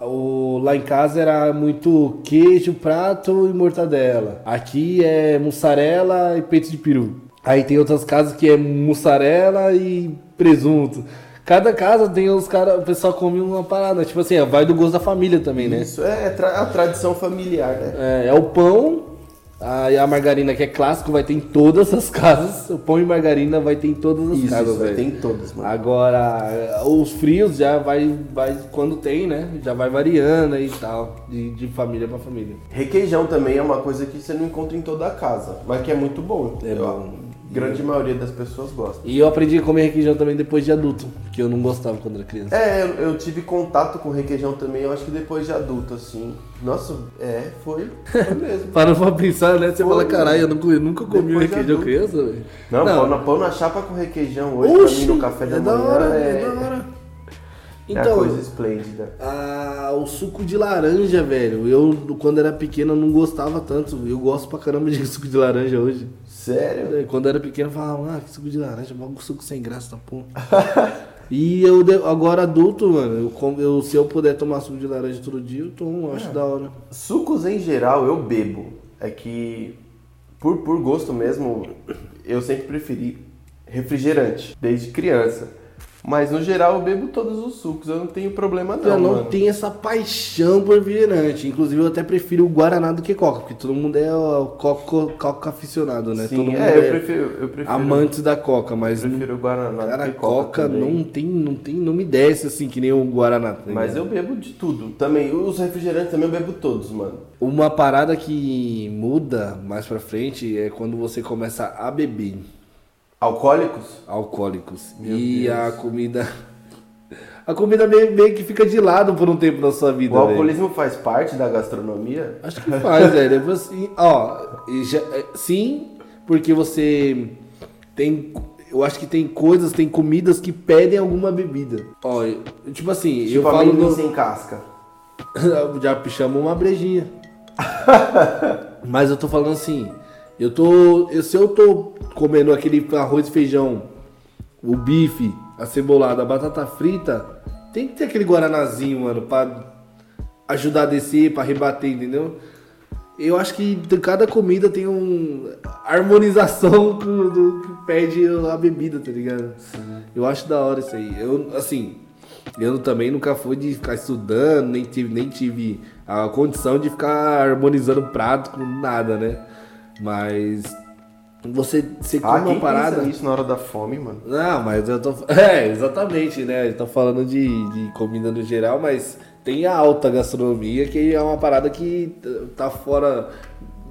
O, lá em casa era muito queijo, prato e mortadela. Aqui é mussarela e peito de peru. Aí tem outras casas que é mussarela e presunto. Cada casa tem os caras, o pessoal come uma parada. Tipo assim, vai do gosto da família também, né? Isso é, tra- a tradição familiar, né? É, é o pão A, a margarina que é clássico vai ter em todas as casas. O pão e margarina vai ter em todas as Isso, casas, isso, vai ter em todas, mano. Agora, os frios já vai, vai, quando tem, né? Já vai variando e tal, de, de família pra família. Requeijão também é uma coisa que você não encontra em toda a casa, mas que é muito bom. É bom. Grande maioria das pessoas gosta. E eu aprendi a comer requeijão também depois de adulto, que eu não gostava quando era criança. É, eu, eu tive contato com requeijão também, eu acho que depois de adulto, assim. Nossa, é, foi, foi [laughs] mesmo. Parando pra pensar, né? Você Foi, fala, caralho, eu nunca, eu nunca comi um requeijão criança, velho. Não, Pão, na, pão na chapa com requeijão hoje Oxi, pra mim no café da é manhã da hora, é, é da hora. É a Então, coisa esplêndida. Ah, o suco de laranja, velho. Eu, quando era pequeno, não gostava tanto. Eu gosto pra caramba de [laughs] suco de laranja hoje. Sério? Quando eu era pequeno, eu falava, ah, que suco de laranja, mó suco sem graça, tá porra. [laughs] e eu, agora adulto, mano, eu, eu- se eu puder tomar suco de laranja todo dia, eu tomo, eu acho da hora. Sucos em geral eu bebo. É que, por, por gosto mesmo, eu sempre preferi refrigerante, desde criança. Mas no geral eu bebo todos os sucos, eu não tenho problema não. eu não mano. tenho essa paixão por refrigerante. Inclusive, eu até prefiro o Guaraná do que Coca, porque todo mundo é o Coca, Coca aficionado, né? Sim, todo mundo é, eu prefiro, eu prefiro, amante da Coca, mas eu prefiro Guaraná do Cara, que Coca, também. não tem, não tem, não me desce assim que nem o Guaraná. tá Mas eu bebo de tudo. Também, os refrigerantes também eu bebo todos, mano. Uma parada que muda mais pra frente é quando você começa a beber Alcoólicos? alcoólicos Meu e Deus. a comida a comida meio, meio que fica de lado por um tempo na sua vida. O alcoolismo faz parte da gastronomia? Acho que faz, velho. Depois, assim, ó, já- é, sim, porque você tem. Eu acho que tem coisas, tem comidas que pedem alguma bebida. Ó, eu- tipo assim, eu Tipo falo amendoim no, sem casca. [laughs] já chama uma brejinha. [laughs] Mas eu tô falando assim, eu tô. eu- se eu tô comendo aquele arroz e feijão, o bife, a cebolada, a batata frita, tem que ter aquele guaranazinho, mano, pra ajudar a descer, pra rebater, entendeu? Eu acho que cada comida tem um harmonização [laughs] do, do que pede a bebida, tá ligado? Eu acho da hora isso aí. Eu, assim, eu também nunca fui de ficar estudando, nem tive, nem tive a condição de ficar harmonizando prato com nada, né? Mas você, você come Ah, uma parada. nisso na hora da fome, mano? Não, mas eu tô. [laughs] É, exatamente, né? Eu tô falando de, de comida no geral, mas tem a alta gastronomia, que é uma parada que tá fora.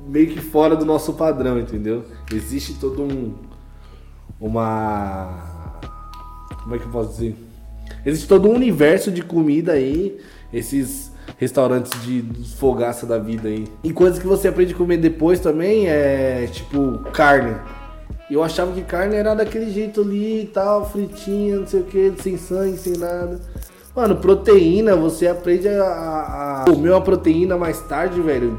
meio que fora do nosso padrão, entendeu? Existe todo um. Uma. Como é que eu posso dizer? Existe todo um universo de comida aí, esses restaurantes de fogaça da vida aí. E coisas que você aprende a comer depois também é tipo carne. Eu achava que carne era daquele jeito ali e tal, fritinha, não sei o que, sem sangue, sem nada. Mano, proteína, você aprende a- a comer uma proteína mais tarde, velho.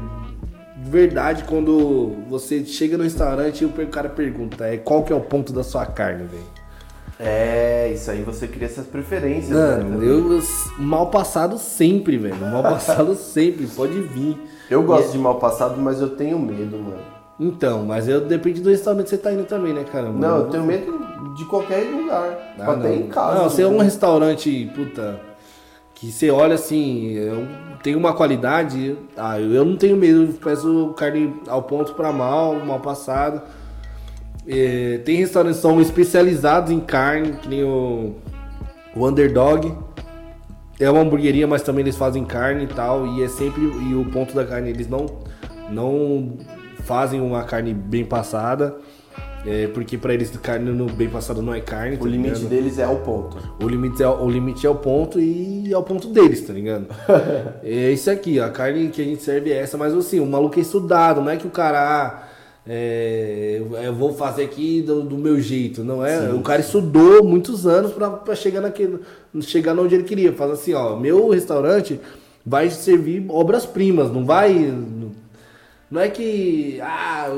De verdade, quando você chega no restaurante e o cara pergunta, é, qual que é o ponto da sua carne, velho? É, isso aí você cria essas preferências. né, Mano, também. eu mal passado sempre, velho. Mal [laughs] passado sempre, pode vir. Eu gosto de mal passado, mas eu tenho medo, mano. Então, mas eu depende do restaurante que você tá indo também, né, caramba? Não, eu tenho medo de qualquer lugar. Ah, até não. em casa. Não, se é um né? restaurante, puta, que você olha assim, eu- tem uma qualidade, ah, eu eu não tenho medo, eu peço carne ao ponto pra mal, mal passado. É, tem restaurantes que são especializados em carne, que nem o, o Underdog. É uma hamburgueria, mas também eles fazem carne e tal, e é sempre e o ponto da carne eles não não fazem uma carne bem passada, é, porque pra eles carne no bem passada não é carne. O tá limite ligado? deles é o ponto. O limite, é, o limite é o ponto e é o ponto deles, tá ligado? [laughs] é isso aqui, a carne que a gente serve é essa, mas assim, o maluco é estudado, não é que o cara. É, eu vou fazer aqui do, do meu jeito, não é? o cara estudou muitos anos pra, pra chegar naquele. chegar onde ele queria. Fala assim, ó, meu restaurante vai servir obras-primas, não vai. Não é que. Ah,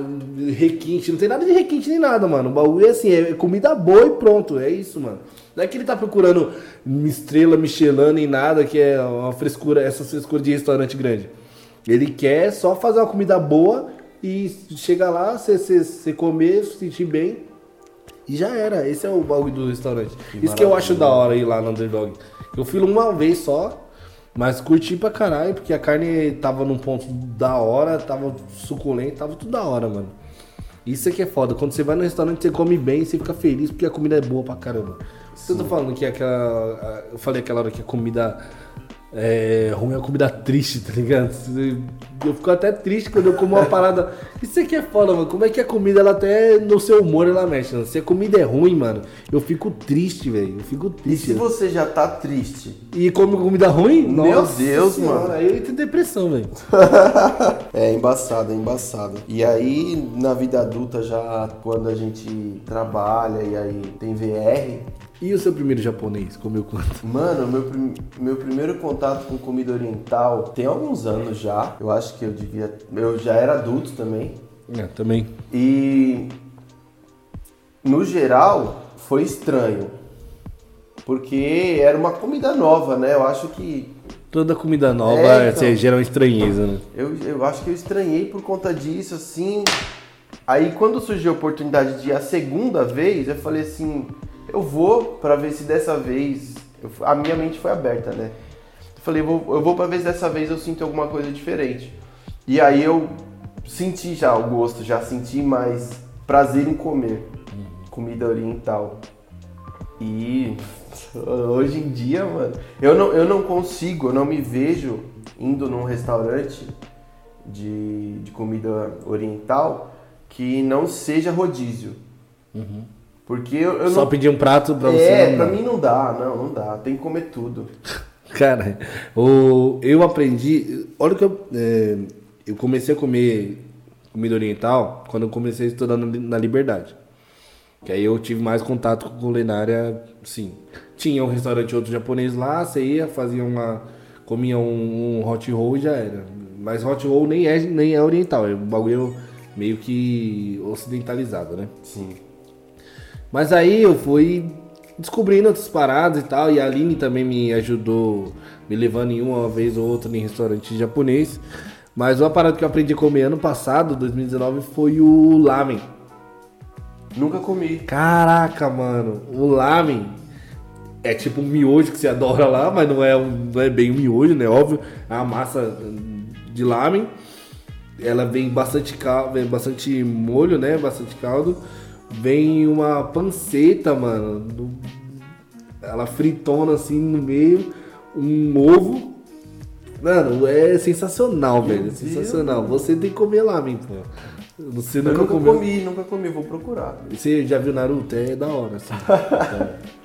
requinte, não tem nada de requinte nem nada, mano. O bagulho é assim, é comida boa e pronto, é isso, mano. Não é que ele tá procurando estrela Michelin nem nada, que é uma frescura, essa frescura de restaurante grande. Ele quer só fazer uma comida boa e chega lá, você comer, se sentir bem e já era. Esse é o bagulho do restaurante. Isso que eu acho da hora ir lá no Underdog. Eu fui uma vez só. Mas curti pra caralho, porque a carne tava num ponto da hora, tava suculento, tava tudo da hora, mano. Isso é que é foda. Quando você vai no restaurante, você come bem, você fica feliz porque a comida é boa pra caramba. Você tá falando que aquela. Eu falei aquela hora que a comida é, ruim é comida triste, tá ligado? Eu fico até triste quando eu como uma parada. Isso aqui é foda, mano. Como é que a comida, ela até no seu humor ela mexe, mano. Se a comida é ruim, mano, eu fico triste, velho. Eu fico triste. E se você já tá triste? E come comida ruim? Meu Nossa Deus, senhora, mano. Aí eu entro depressão, velho. [laughs] é embaçado, é embaçado. E aí, na vida adulta, já quando a gente trabalha e aí tem VR, e o seu primeiro japonês? Comeu quanto? Mano, meu, prim meu primeiro contato com comida oriental tem alguns anos já. Eu acho que eu devia. Eu já era adulto também. É, também. E. No geral, foi estranho. Porque era uma comida nova, né? Eu acho que. Toda comida nova é, então, gera uma estranheza, né? Eu, eu acho que eu estranhei por conta disso, assim. Aí quando surgiu a oportunidade de ir a segunda vez, eu falei assim eu vou para ver se dessa vez. Eu, a minha mente foi aberta, né? Eu falei, eu vou, eu vou para ver se dessa vez eu sinto alguma coisa diferente. E aí eu senti já o gosto, já senti mais prazer em comer comida oriental. E [laughs] hoje em dia, mano, eu não, eu não consigo, eu não me vejo indo num restaurante de, de comida oriental que não seja rodízio. Uhum. Porque eu, eu Só não... pedir um prato pra você. É, pra mim não dá, não, não dá. Tem que comer tudo. [laughs] Cara, o, eu aprendi. Olha que eu. É, eu comecei a comer comida oriental quando eu comecei a estudar na Liberdade. Que aí eu tive mais contato com culinária, sim. Tinha um restaurante outro japonês lá, você ia, fazia uma. comia um, um hot roll e já era. Mas hot roll nem é, nem é oriental, é um bagulho meio que ocidentalizado, né? Sim. Mas aí eu fui descobrindo outras paradas e tal, e a Aline também me ajudou, me levando em uma vez ou outra em restaurante japonês. Mas uma parada que eu aprendi a comer ano passado, 2019, foi o lamen. Nunca comi. Caraca, mano, o lamen é tipo um miojo que você adora lá, mas não é, um, não é bem um miojo, né? Óbvio, é uma massa de lamen. Ela vem bastante caldo, vem bastante molho, né? Bastante caldo vem uma panceta, mano. Ela fritona assim no meio, um ovo. Mano, é sensacional, Meu velho. É sensacional. Deus. Você tem que comer lá, meu pô. Você nunca, nunca comeu. comi, nunca comi, vou procurar. Você já viu Naruto? É da hora, assim. [laughs]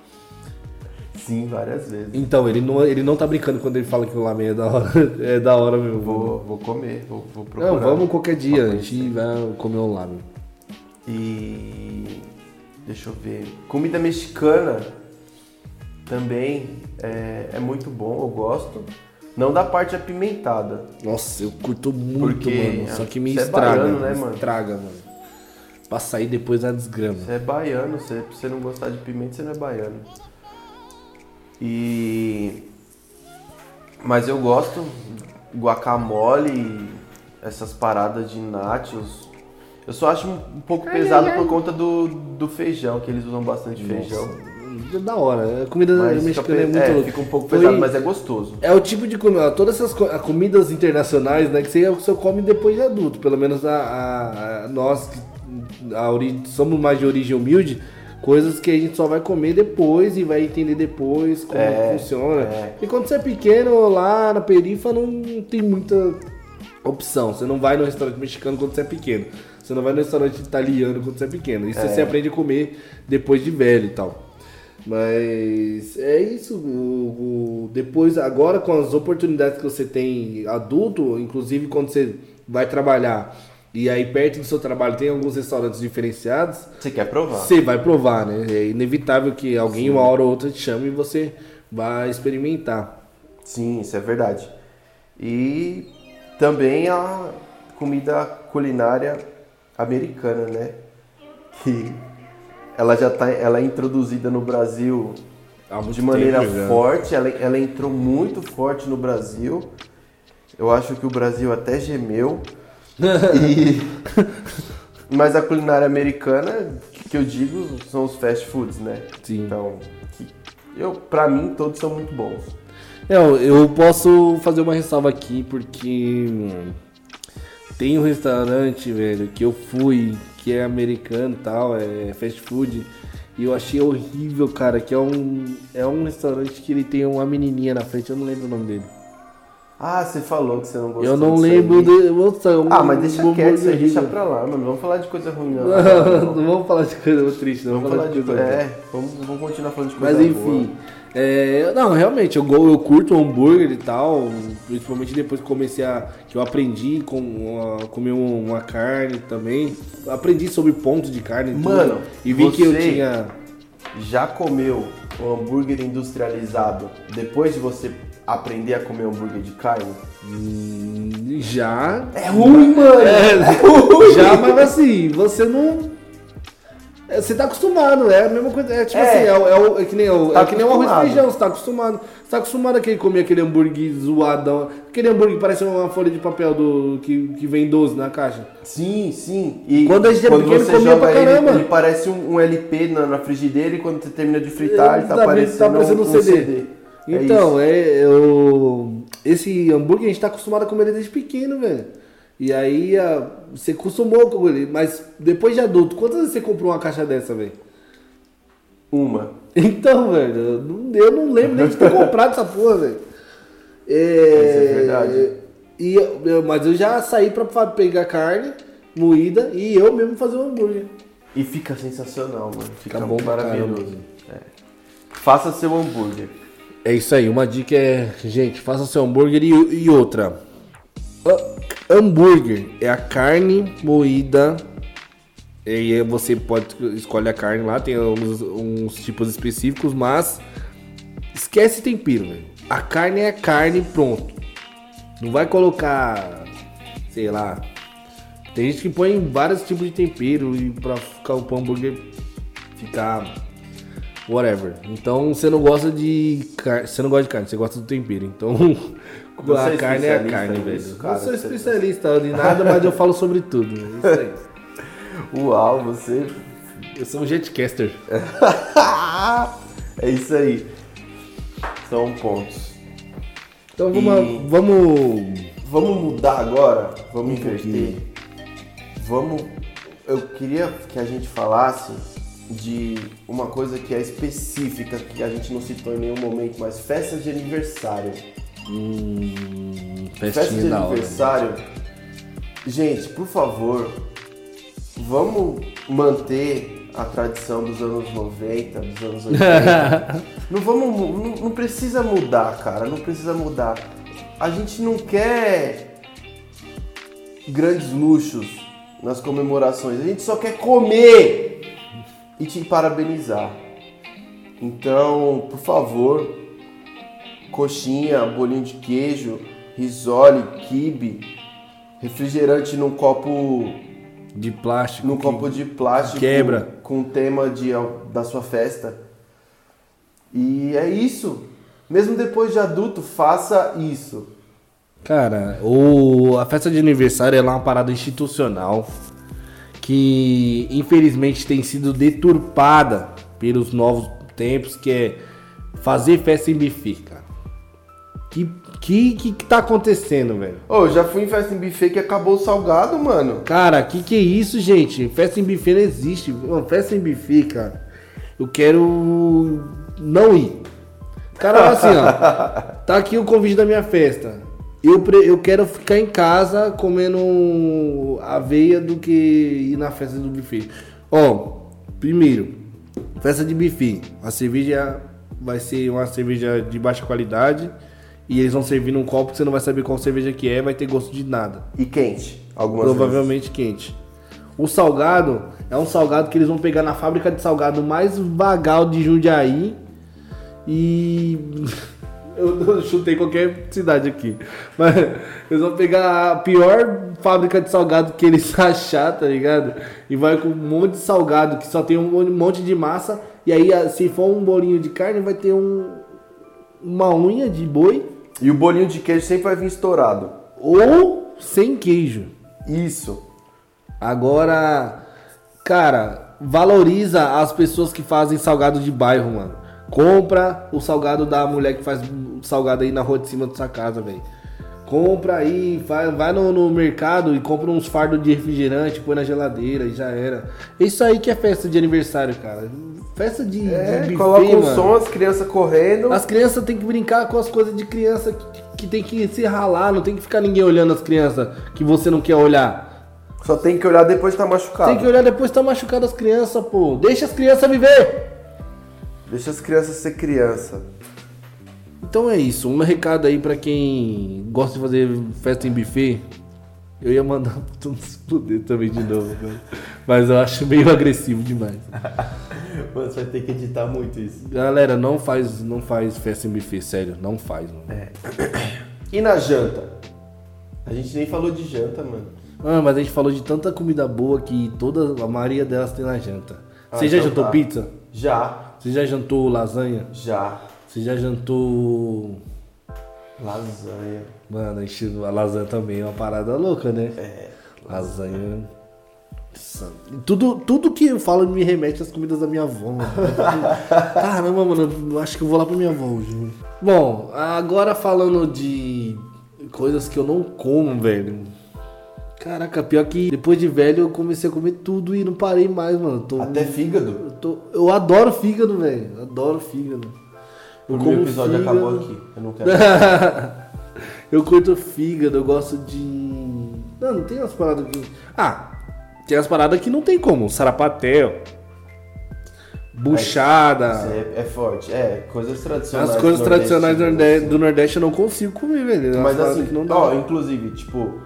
Sim, várias vezes. Então, ele não, ele não tá brincando quando ele fala que o lamen é da hora. [laughs] É da hora mesmo. Vou, vou comer, vou, vou procurar. Não, vamos qualquer dia, a gente vai comer um lamen. E deixa eu ver. Comida mexicana também é, é, muito bom, eu gosto. Não da parte apimentada. Nossa, eu curto muito, Porque mano. Só que me estraga. É baiano, né, mano? Estraga, mano. Pra sair depois da desgrama. Você é baiano, você, se você não gostar de pimenta, você não é baiano. E. Mas eu gosto guacamole, essas paradas de nachos, eu só acho um pouco ai, pesado ai, ai. por conta do, do feijão, que eles usam bastante Nossa. feijão. É da hora. A comida mas mexicana é muito. É, fica um pouco pesado, Foi... mas é gostoso. É o tipo de comida. Todas essas comidas internacionais, né? Que você, você come depois de adulto. Pelo menos a, a, a nós que a ori, somos mais de origem humilde. Coisas que a gente só vai comer depois e vai entender depois como é, funciona. É. E quando você é pequeno, lá na perifa, não tem muita opção. Você não vai no restaurante mexicano quando você é pequeno. Você não vai no restaurante italiano quando você é pequeno. Isso é. você aprende a comer depois de velho e tal. Mas é isso. O, o, depois, agora com as oportunidades que você tem adulto, inclusive quando você vai trabalhar e aí perto do seu trabalho tem alguns restaurantes diferenciados. Você quer provar? Você vai provar, né? É inevitável que alguém Sim. uma hora ou outra te chame e você vai experimentar. Sim, isso é verdade. E também a comida culinária americana, né? Que ela já tá, ela é introduzida no Brasil de maneira forte, ela, ela entrou muito forte no Brasil. Eu acho que o Brasil até gemeu. [laughs] e... Mas a culinária americana, que eu digo, são os fast foods, né? Sim. Então, eu, pra mim, todos são muito bons. Eu, eu posso fazer uma ressalva aqui, porque hum, tem um restaurante, velho, que eu fui, que é americano e tal, é fast food, e eu achei horrível, cara, que é um, é um restaurante que ele tem uma menininha na frente, eu não lembro o nome dele. Ah, você falou que você não gostou Eu não lembro de. Nossa, é Ah, mas deixa quieto isso aí, deixa pra lá, mano. Vamos falar de coisa ruim, não. Não, [laughs] não vamos falar de coisa triste, não Vamos falar de coisa. É, vamos, vamos continuar falando de coisa Mas enfim. é, não, realmente, eu, eu curto hambúrguer e tal. Principalmente depois que comecei a. que eu aprendi com, a comer um- uma carne também. Aprendi sobre pontos de carne e tudo. Mano, E vi que eu tinha. Já comeu o hambúrguer industrializado depois de você aprender a comer hambúrguer de carne? hum, Já. É ruim, mano! É, [laughs] já, mas assim, você não. É, Você tá acostumado, é a mesma coisa. É tipo É. assim, é, o- é o- é que nem, o, Tá é que nem o arroz e feijão, você tá acostumado. Você tá acostumado a querer comer aquele hambúrguer zoadão. Aquele hambúrguer que parece uma folha de papel do, que, que vem 12 na caixa. Sim, sim. E Quando a gente era pequeno, você comia pra ele, caramba. ele parece um, um LP na, na frigideira e quando você termina de fritar, ele tá Tá parecendo, tá parecendo um CD. É Então, é, eu, esse hambúrguer a gente tá acostumado a comer ele desde pequeno, velho. E aí a- você acostumou com ele, mas depois de adulto, quantas vezes você comprou uma caixa dessa, velho? Uma. [laughs] Então, velho, eu não, eu não lembro nem de ter comprado essa porra, velho. É, Mas é verdade. E, eu- mas eu já saí pra pegar carne moída e eu mesmo fazer um hambúrguer. E fica sensacional, mano. Fica, Fica bom maravilhoso. É. Faça seu hambúrguer. É isso aí, uma dica é, gente, faça seu hambúrguer e, e outra. Ha- Hambúrguer é a carne moída. E você pode escolher a carne lá, tem uns, uns tipos específicos, mas esquece tempero, velho. A carne é a carne, pronto. Não vai colocar, sei lá. Tem gente que põe vários tipos de tempero e pra ficar o hambúrguer ficar whatever. Então você não gosta de carne, você não gosta de carne, você gosta do tempero. Então [laughs] a é carne é a carne, velho. cara, eu sou você- especialista de nada, mas eu falo sobre tudo. É isso aí. [laughs] Uau, você. Eu sou um jetcaster. [laughs] é isso aí. São pontos. Então vamos, E- vamos Vamos mudar agora? Vamos Um inverter? pouquinho. Vamos. Eu queria que a gente falasse de uma coisa que é específica, que a gente não citou em nenhum momento, mas festas de aniversário. Hum, Festa de da hora. aniversário. Gente, por favor, vamos manter a tradição dos anos 90, dos anos 80. [laughs] não vamos, não, não precisa mudar, cara, não precisa mudar. A gente não quer grandes luxos nas comemorações, a gente só quer comer e te parabenizar. Então, por favor, coxinha, bolinho de queijo, risole, quibe, refrigerante num copo De plástico. num que- copo de plástico quebra. com o tema de, da sua festa. E é isso. Mesmo depois de adulto, faça isso. Cara, o, a festa de aniversário é uma parada institucional que infelizmente tem sido deturpada pelos novos tempos, que é fazer festa em cara. Que que, que, que tá acontecendo, velho? Ô, eu já fui em festa em buffet que acabou o salgado, mano. Cara, que que é isso, gente? Festa em buffet não existe. Mano, festa em buffet, cara. Eu quero não ir. Cara, assim, ó. [laughs] Tá aqui o convite da minha festa. Eu, eu quero ficar em casa comendo aveia do que ir na festa do buffet. Ó, primeiro, festa de buffet. A cerveja vai ser uma cerveja de baixa qualidade. E eles vão servir num copo que você não vai saber qual cerveja que é, vai ter gosto de nada. E quente. Algumas Provavelmente quente. O salgado é um salgado que eles vão pegar na fábrica de salgado mais vagal de Jundiaí e. [laughs] Eu, chutei qualquer cidade aqui. Mas eles vão pegar a pior fábrica de salgado que eles [laughs] achar, tá ligado? E vai com um monte de salgado que só tem um monte de massa. E aí, se for um bolinho de carne, vai ter um, uma unha de boi vezes. E o bolinho de queijo sempre vai vir estourado. ou sem queijo. Isso. Agora, cara, valoriza as pessoas que fazem salgado de bairro, mano. Compra o salgado da mulher que faz salgado aí na rua de cima da sua casa, velho. Compra aí, vai, vai no, no, mercado e compra uns fardos de refrigerante, põe na geladeira e já era. Isso aí que é festa de aniversário, cara. Festa de, É, de coloca um mano. som, as crianças correndo. As crianças têm que brincar com as coisas de criança que, que tem que se ralar, não tem que ficar ninguém olhando as crianças que você não quer olhar. Só tem que olhar depois que tá machucado. Tem que olhar depois que tá machucado as crianças, pô. Deixa as crianças viver. Deixa as crianças ser criança. Então é isso, um recado aí pra quem gosta de fazer festa em buffet. Eu ia mandar [laughs] pra se fuder também de novo, cara. Mas eu acho meio agressivo demais. [laughs] Você vai ter que editar muito isso. Galera, não faz, não faz festa em buffet, sério, não faz, mano. É. [clears throat] E na janta? A gente nem falou de janta, mano. Ah, mas a gente falou de tanta comida boa que toda a maioria delas tem na janta. Ah, Você já então jantou tá. pizza? Já, Você já jantou lasanha? já. Você já jantou. Lasanha. Mano, a lasanha também é uma parada louca, né? É. Lasanha. Tudo, tudo que eu falo me remete às comidas da minha avó. Mano. [laughs] Caramba, mano, acho que eu vou lá pra minha avó hoje. Bom, agora falando de coisas que eu não como, velho. Caraca, pior que depois de velho eu comecei a comer tudo e não parei mais, mano. Tô- Até fígado. eu, tô- eu adoro fígado, velho. Adoro fígado. O meu episódio fígado. acabou aqui. Eu não quero. [laughs] eu curto fígado, eu gosto de. Não, não tem umas paradas que. Ah, tem as paradas que não tem como. Sarapatel. Buchada. Isso é, é forte. É, coisas tradicionais. As coisas do tradicionais do nordestino, Nordeste, do Nordeste eu não consigo comer, velho. É Mas assim, que não dá. ó, inclusive, tipo,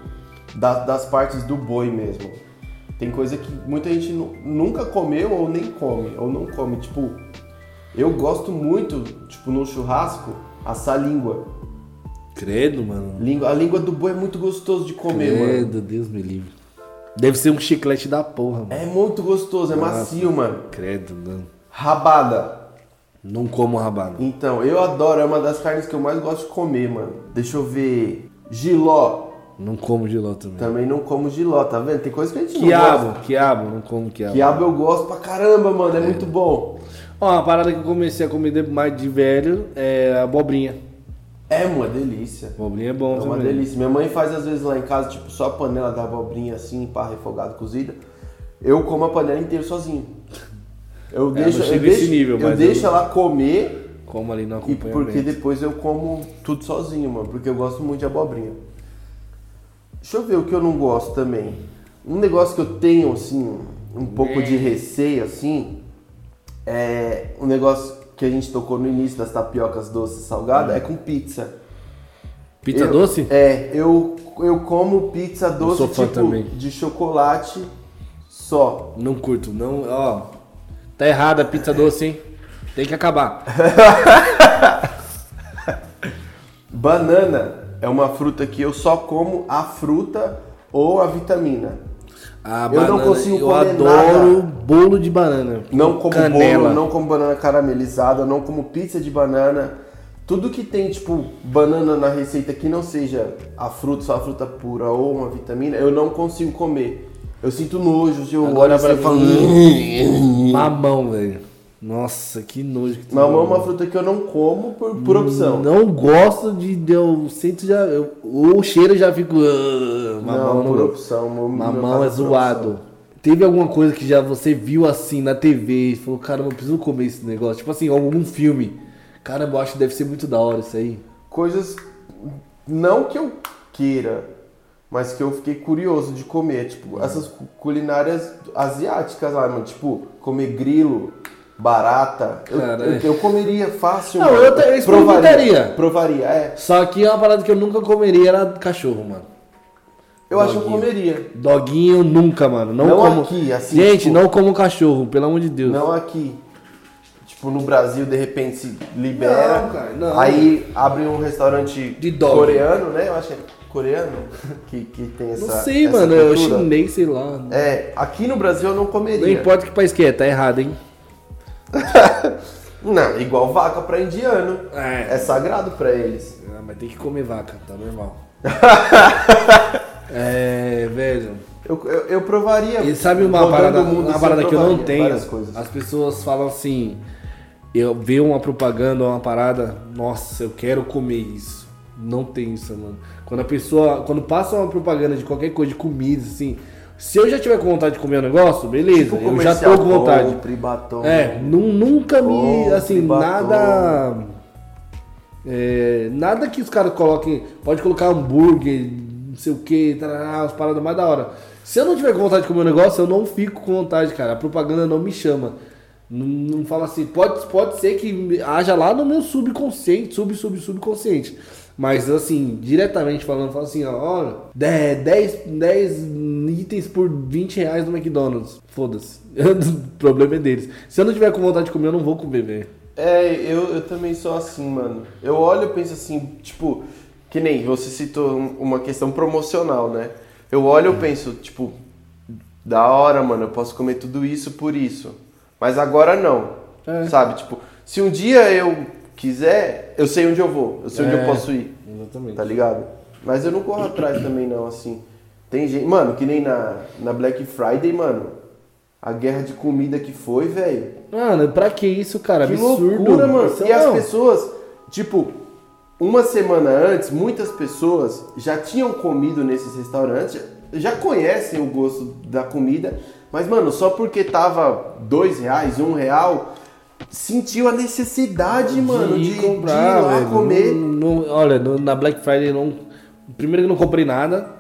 da- das partes do boi mesmo. Tem coisa que muita gente nu- nunca comeu ou nem come, ou não come. Tipo, eu gosto muito, tipo, no churrasco, assar língua. Credo, mano. língua. A língua do boi é muito gostoso de comer, mano. Credo, Deus me livre. Deve ser um chiclete da porra, mano. É muito gostoso, é Nossa. macio, mano. Credo, não. Rabada. Não como rabada. Então, eu adoro, é uma das carnes que eu mais gosto de comer, mano. Deixa eu ver. Giló. Não como giló também. Também não como giló, tá vendo? Tem coisa que a gente não Quiabo, gosta. quiabo, não como quiabo. Quiabo eu gosto pra caramba, mano. É, muito bom. Ó, uma parada que eu comecei a comer mais de velho é abobrinha. É uma delícia. Abobrinha é bom É uma também. delícia. Minha mãe faz às vezes lá em casa, tipo, só a panela da abobrinha assim, pá, refogado, cozida. Eu como a panela inteira sozinho. Eu É, deixo, não eu deixo, nível, eu deixo eu- ela comer Como ali no e acompanhamento. porque depois eu como tudo sozinho, mano, porque eu gosto muito de abobrinha. Deixa eu ver o que eu não gosto também. Um negócio que eu tenho assim, um pouco de receio assim, é um negócio que a gente tocou no início das tapiocas doces salgadas, é com pizza. Pizza Eu- doce? É, eu, eu como pizza doce tipo de chocolate só. Não curto, não. Ó, tá errada a pizza doce, hein? Tem que acabar. [laughs] Banana é uma fruta que eu só como a fruta ou a vitamina. A Eu não consigo eu comer adoro nada. bolo de banana. Não com como canela. bolo, não como banana caramelizada, não como pizza de banana. Tudo que tem, tipo, banana na receita que não seja a fruta, só a fruta pura ou uma vitamina, eu não consigo comer. Eu sinto nojo se eu Agora olho pra pra falo. mim- Mamão, velho. Nossa, que nojo que Mamão é uma fruta que eu não como por, por opção. Não gosto de. Eu sinto já. Eu, o cheiro já fico. "Ah", mamão não, não por gosto. opção. meu- Mamão é zoado. opção. Teve alguma coisa que já você viu assim na TV e falou, caramba, eu preciso comer esse negócio? Tipo assim, algum filme. Caramba, eu acho que deve ser muito da hora isso aí. Coisas não que eu queira, mas que eu fiquei curioso de comer. Tipo, essas cu- culinárias asiáticas lá, mano. Tipo, comer grilo, barata. Eu, eu, é. eu comeria fácil, Não, mano. eu eu experimentaria. Provaria, é. Só que uma parada que eu nunca comeria era cachorro, mano. Eu acho que eu Doguinho. comeria. Doguinho nunca, mano. Não, Não como. aqui, assim, Gente, tipo- não como cachorro, pelo amor de Deus. Não aqui. Tipo, no Brasil, de repente, se libera. Não, cara, não. Aí abre um restaurante De dog. coreano, né? Eu acho que é coreano que, que tem essa. Não sei, essa mano. É cultura. chinês, sei lá. É, aqui no Brasil eu não comeria. Não importa que país que é, tá errado, hein? [laughs] Não, igual vaca pra indiano. É. É sagrado pra eles. Ah, mas tem que comer vaca, tá normal. [laughs] é, velho. Eu, eu, eu provaria. E sabe uma parada, mundo uma parada que eu não tenho? As pessoas falam assim: eu ver uma propaganda, uma parada, nossa, eu quero comer isso. Não tem isso, mano. Quando a pessoa, quando passa uma propaganda de qualquer coisa de comida, assim, se eu já tiver com vontade de comer um negócio, beleza, Tipo eu já tô com vontade. Batom. É, nu- nunca me. Assim, batom. nada. é, nada que os caras coloquem. Pode colocar hambúrguer, não sei o que, as paradas mais da hora. Se eu não tiver com vontade de comer um negócio, eu não fico com vontade, cara. A propaganda não me chama. Não, não fala assim. Pode, pode ser que haja lá no meu subconsciente, sub, sub, subconsciente. Mas assim, diretamente falando, fala assim, ó, olha, 10, 10, 10 itens por 20 reais no McDonald's. Foda-se. [laughs] o problema é deles. Se eu não tiver com vontade de comer, eu não vou comer, velho. É, eu, eu também sou assim, mano. Eu olho e penso assim, tipo, que nem você citou um- uma questão promocional, né? Eu olho e penso, tipo, da hora, mano, eu posso comer tudo isso por isso. Mas agora não. É. Sabe? Tipo, se um dia eu quiser, eu sei onde eu vou, eu sei onde É. eu posso ir, Exatamente. tá ligado? Mas eu não corro atrás também, não, assim. Tem gente. Mano, que nem na, na Black Friday, mano. A guerra de comida que foi, velho. Mano, pra que isso, cara? Que Absurdo. loucura, mano. Isso E as pessoas, tipo, uma semana antes, muitas pessoas já tinham comido nesses restaurantes, já conhecem o gosto da comida, mas, mano, só porque tava dois reais, um real, sentiu a necessidade, mano, de, ir de ir lá velho. comer. Não- não- olha, na Black Friday não. Primeiro que eu não comprei nada.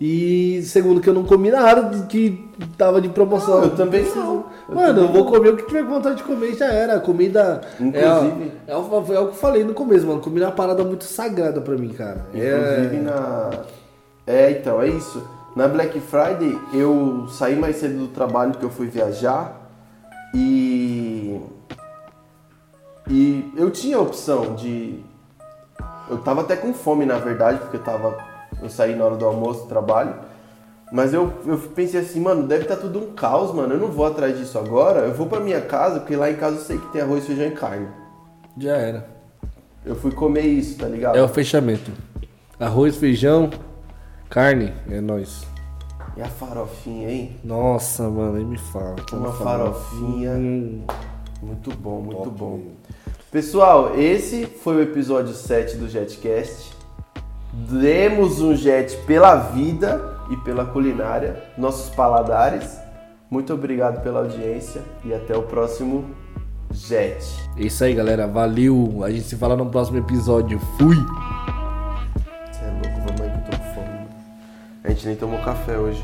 E segundo que eu não comi nada de que tava de promoção. Não, eu também não. Eu Mano, também eu vou comer o que tiver vontade de comer já era. A comida. Inclusive- É, é, o- é o que eu falei no começo, mano. Comida é uma parada muito sagrada pra mim, cara. Inclusive É. na. É, então, é isso. Na Black Friday eu saí mais cedo do trabalho porque eu fui viajar e. E eu tinha a opção de. Eu tava até com fome na verdade, porque eu tava. Eu saí na hora do almoço do trabalho. Mas eu, eu pensei assim, mano, deve estar tudo um caos, mano. Eu não vou atrás disso agora. Eu vou pra minha casa, porque lá em casa eu sei que tem arroz, feijão e carne. Já era. Eu fui comer isso, tá ligado? É o fechamento. Arroz, feijão, carne. É nóis. E a farofinha, hein? Nossa, mano, aí me fala. Uma farofinha. Hum. Muito bom, muito Top. bom. Pessoal, esse foi o episódio 7 do JetCast. Demos um jet pela vida e pela culinária, nossos paladares. Muito obrigado pela audiência e até o próximo Jet. É isso aí, galera. Valeu. A gente se fala no próximo episódio. Fui. Você é louco, vamos aí que eu tô com fome. A gente nem tomou café hoje.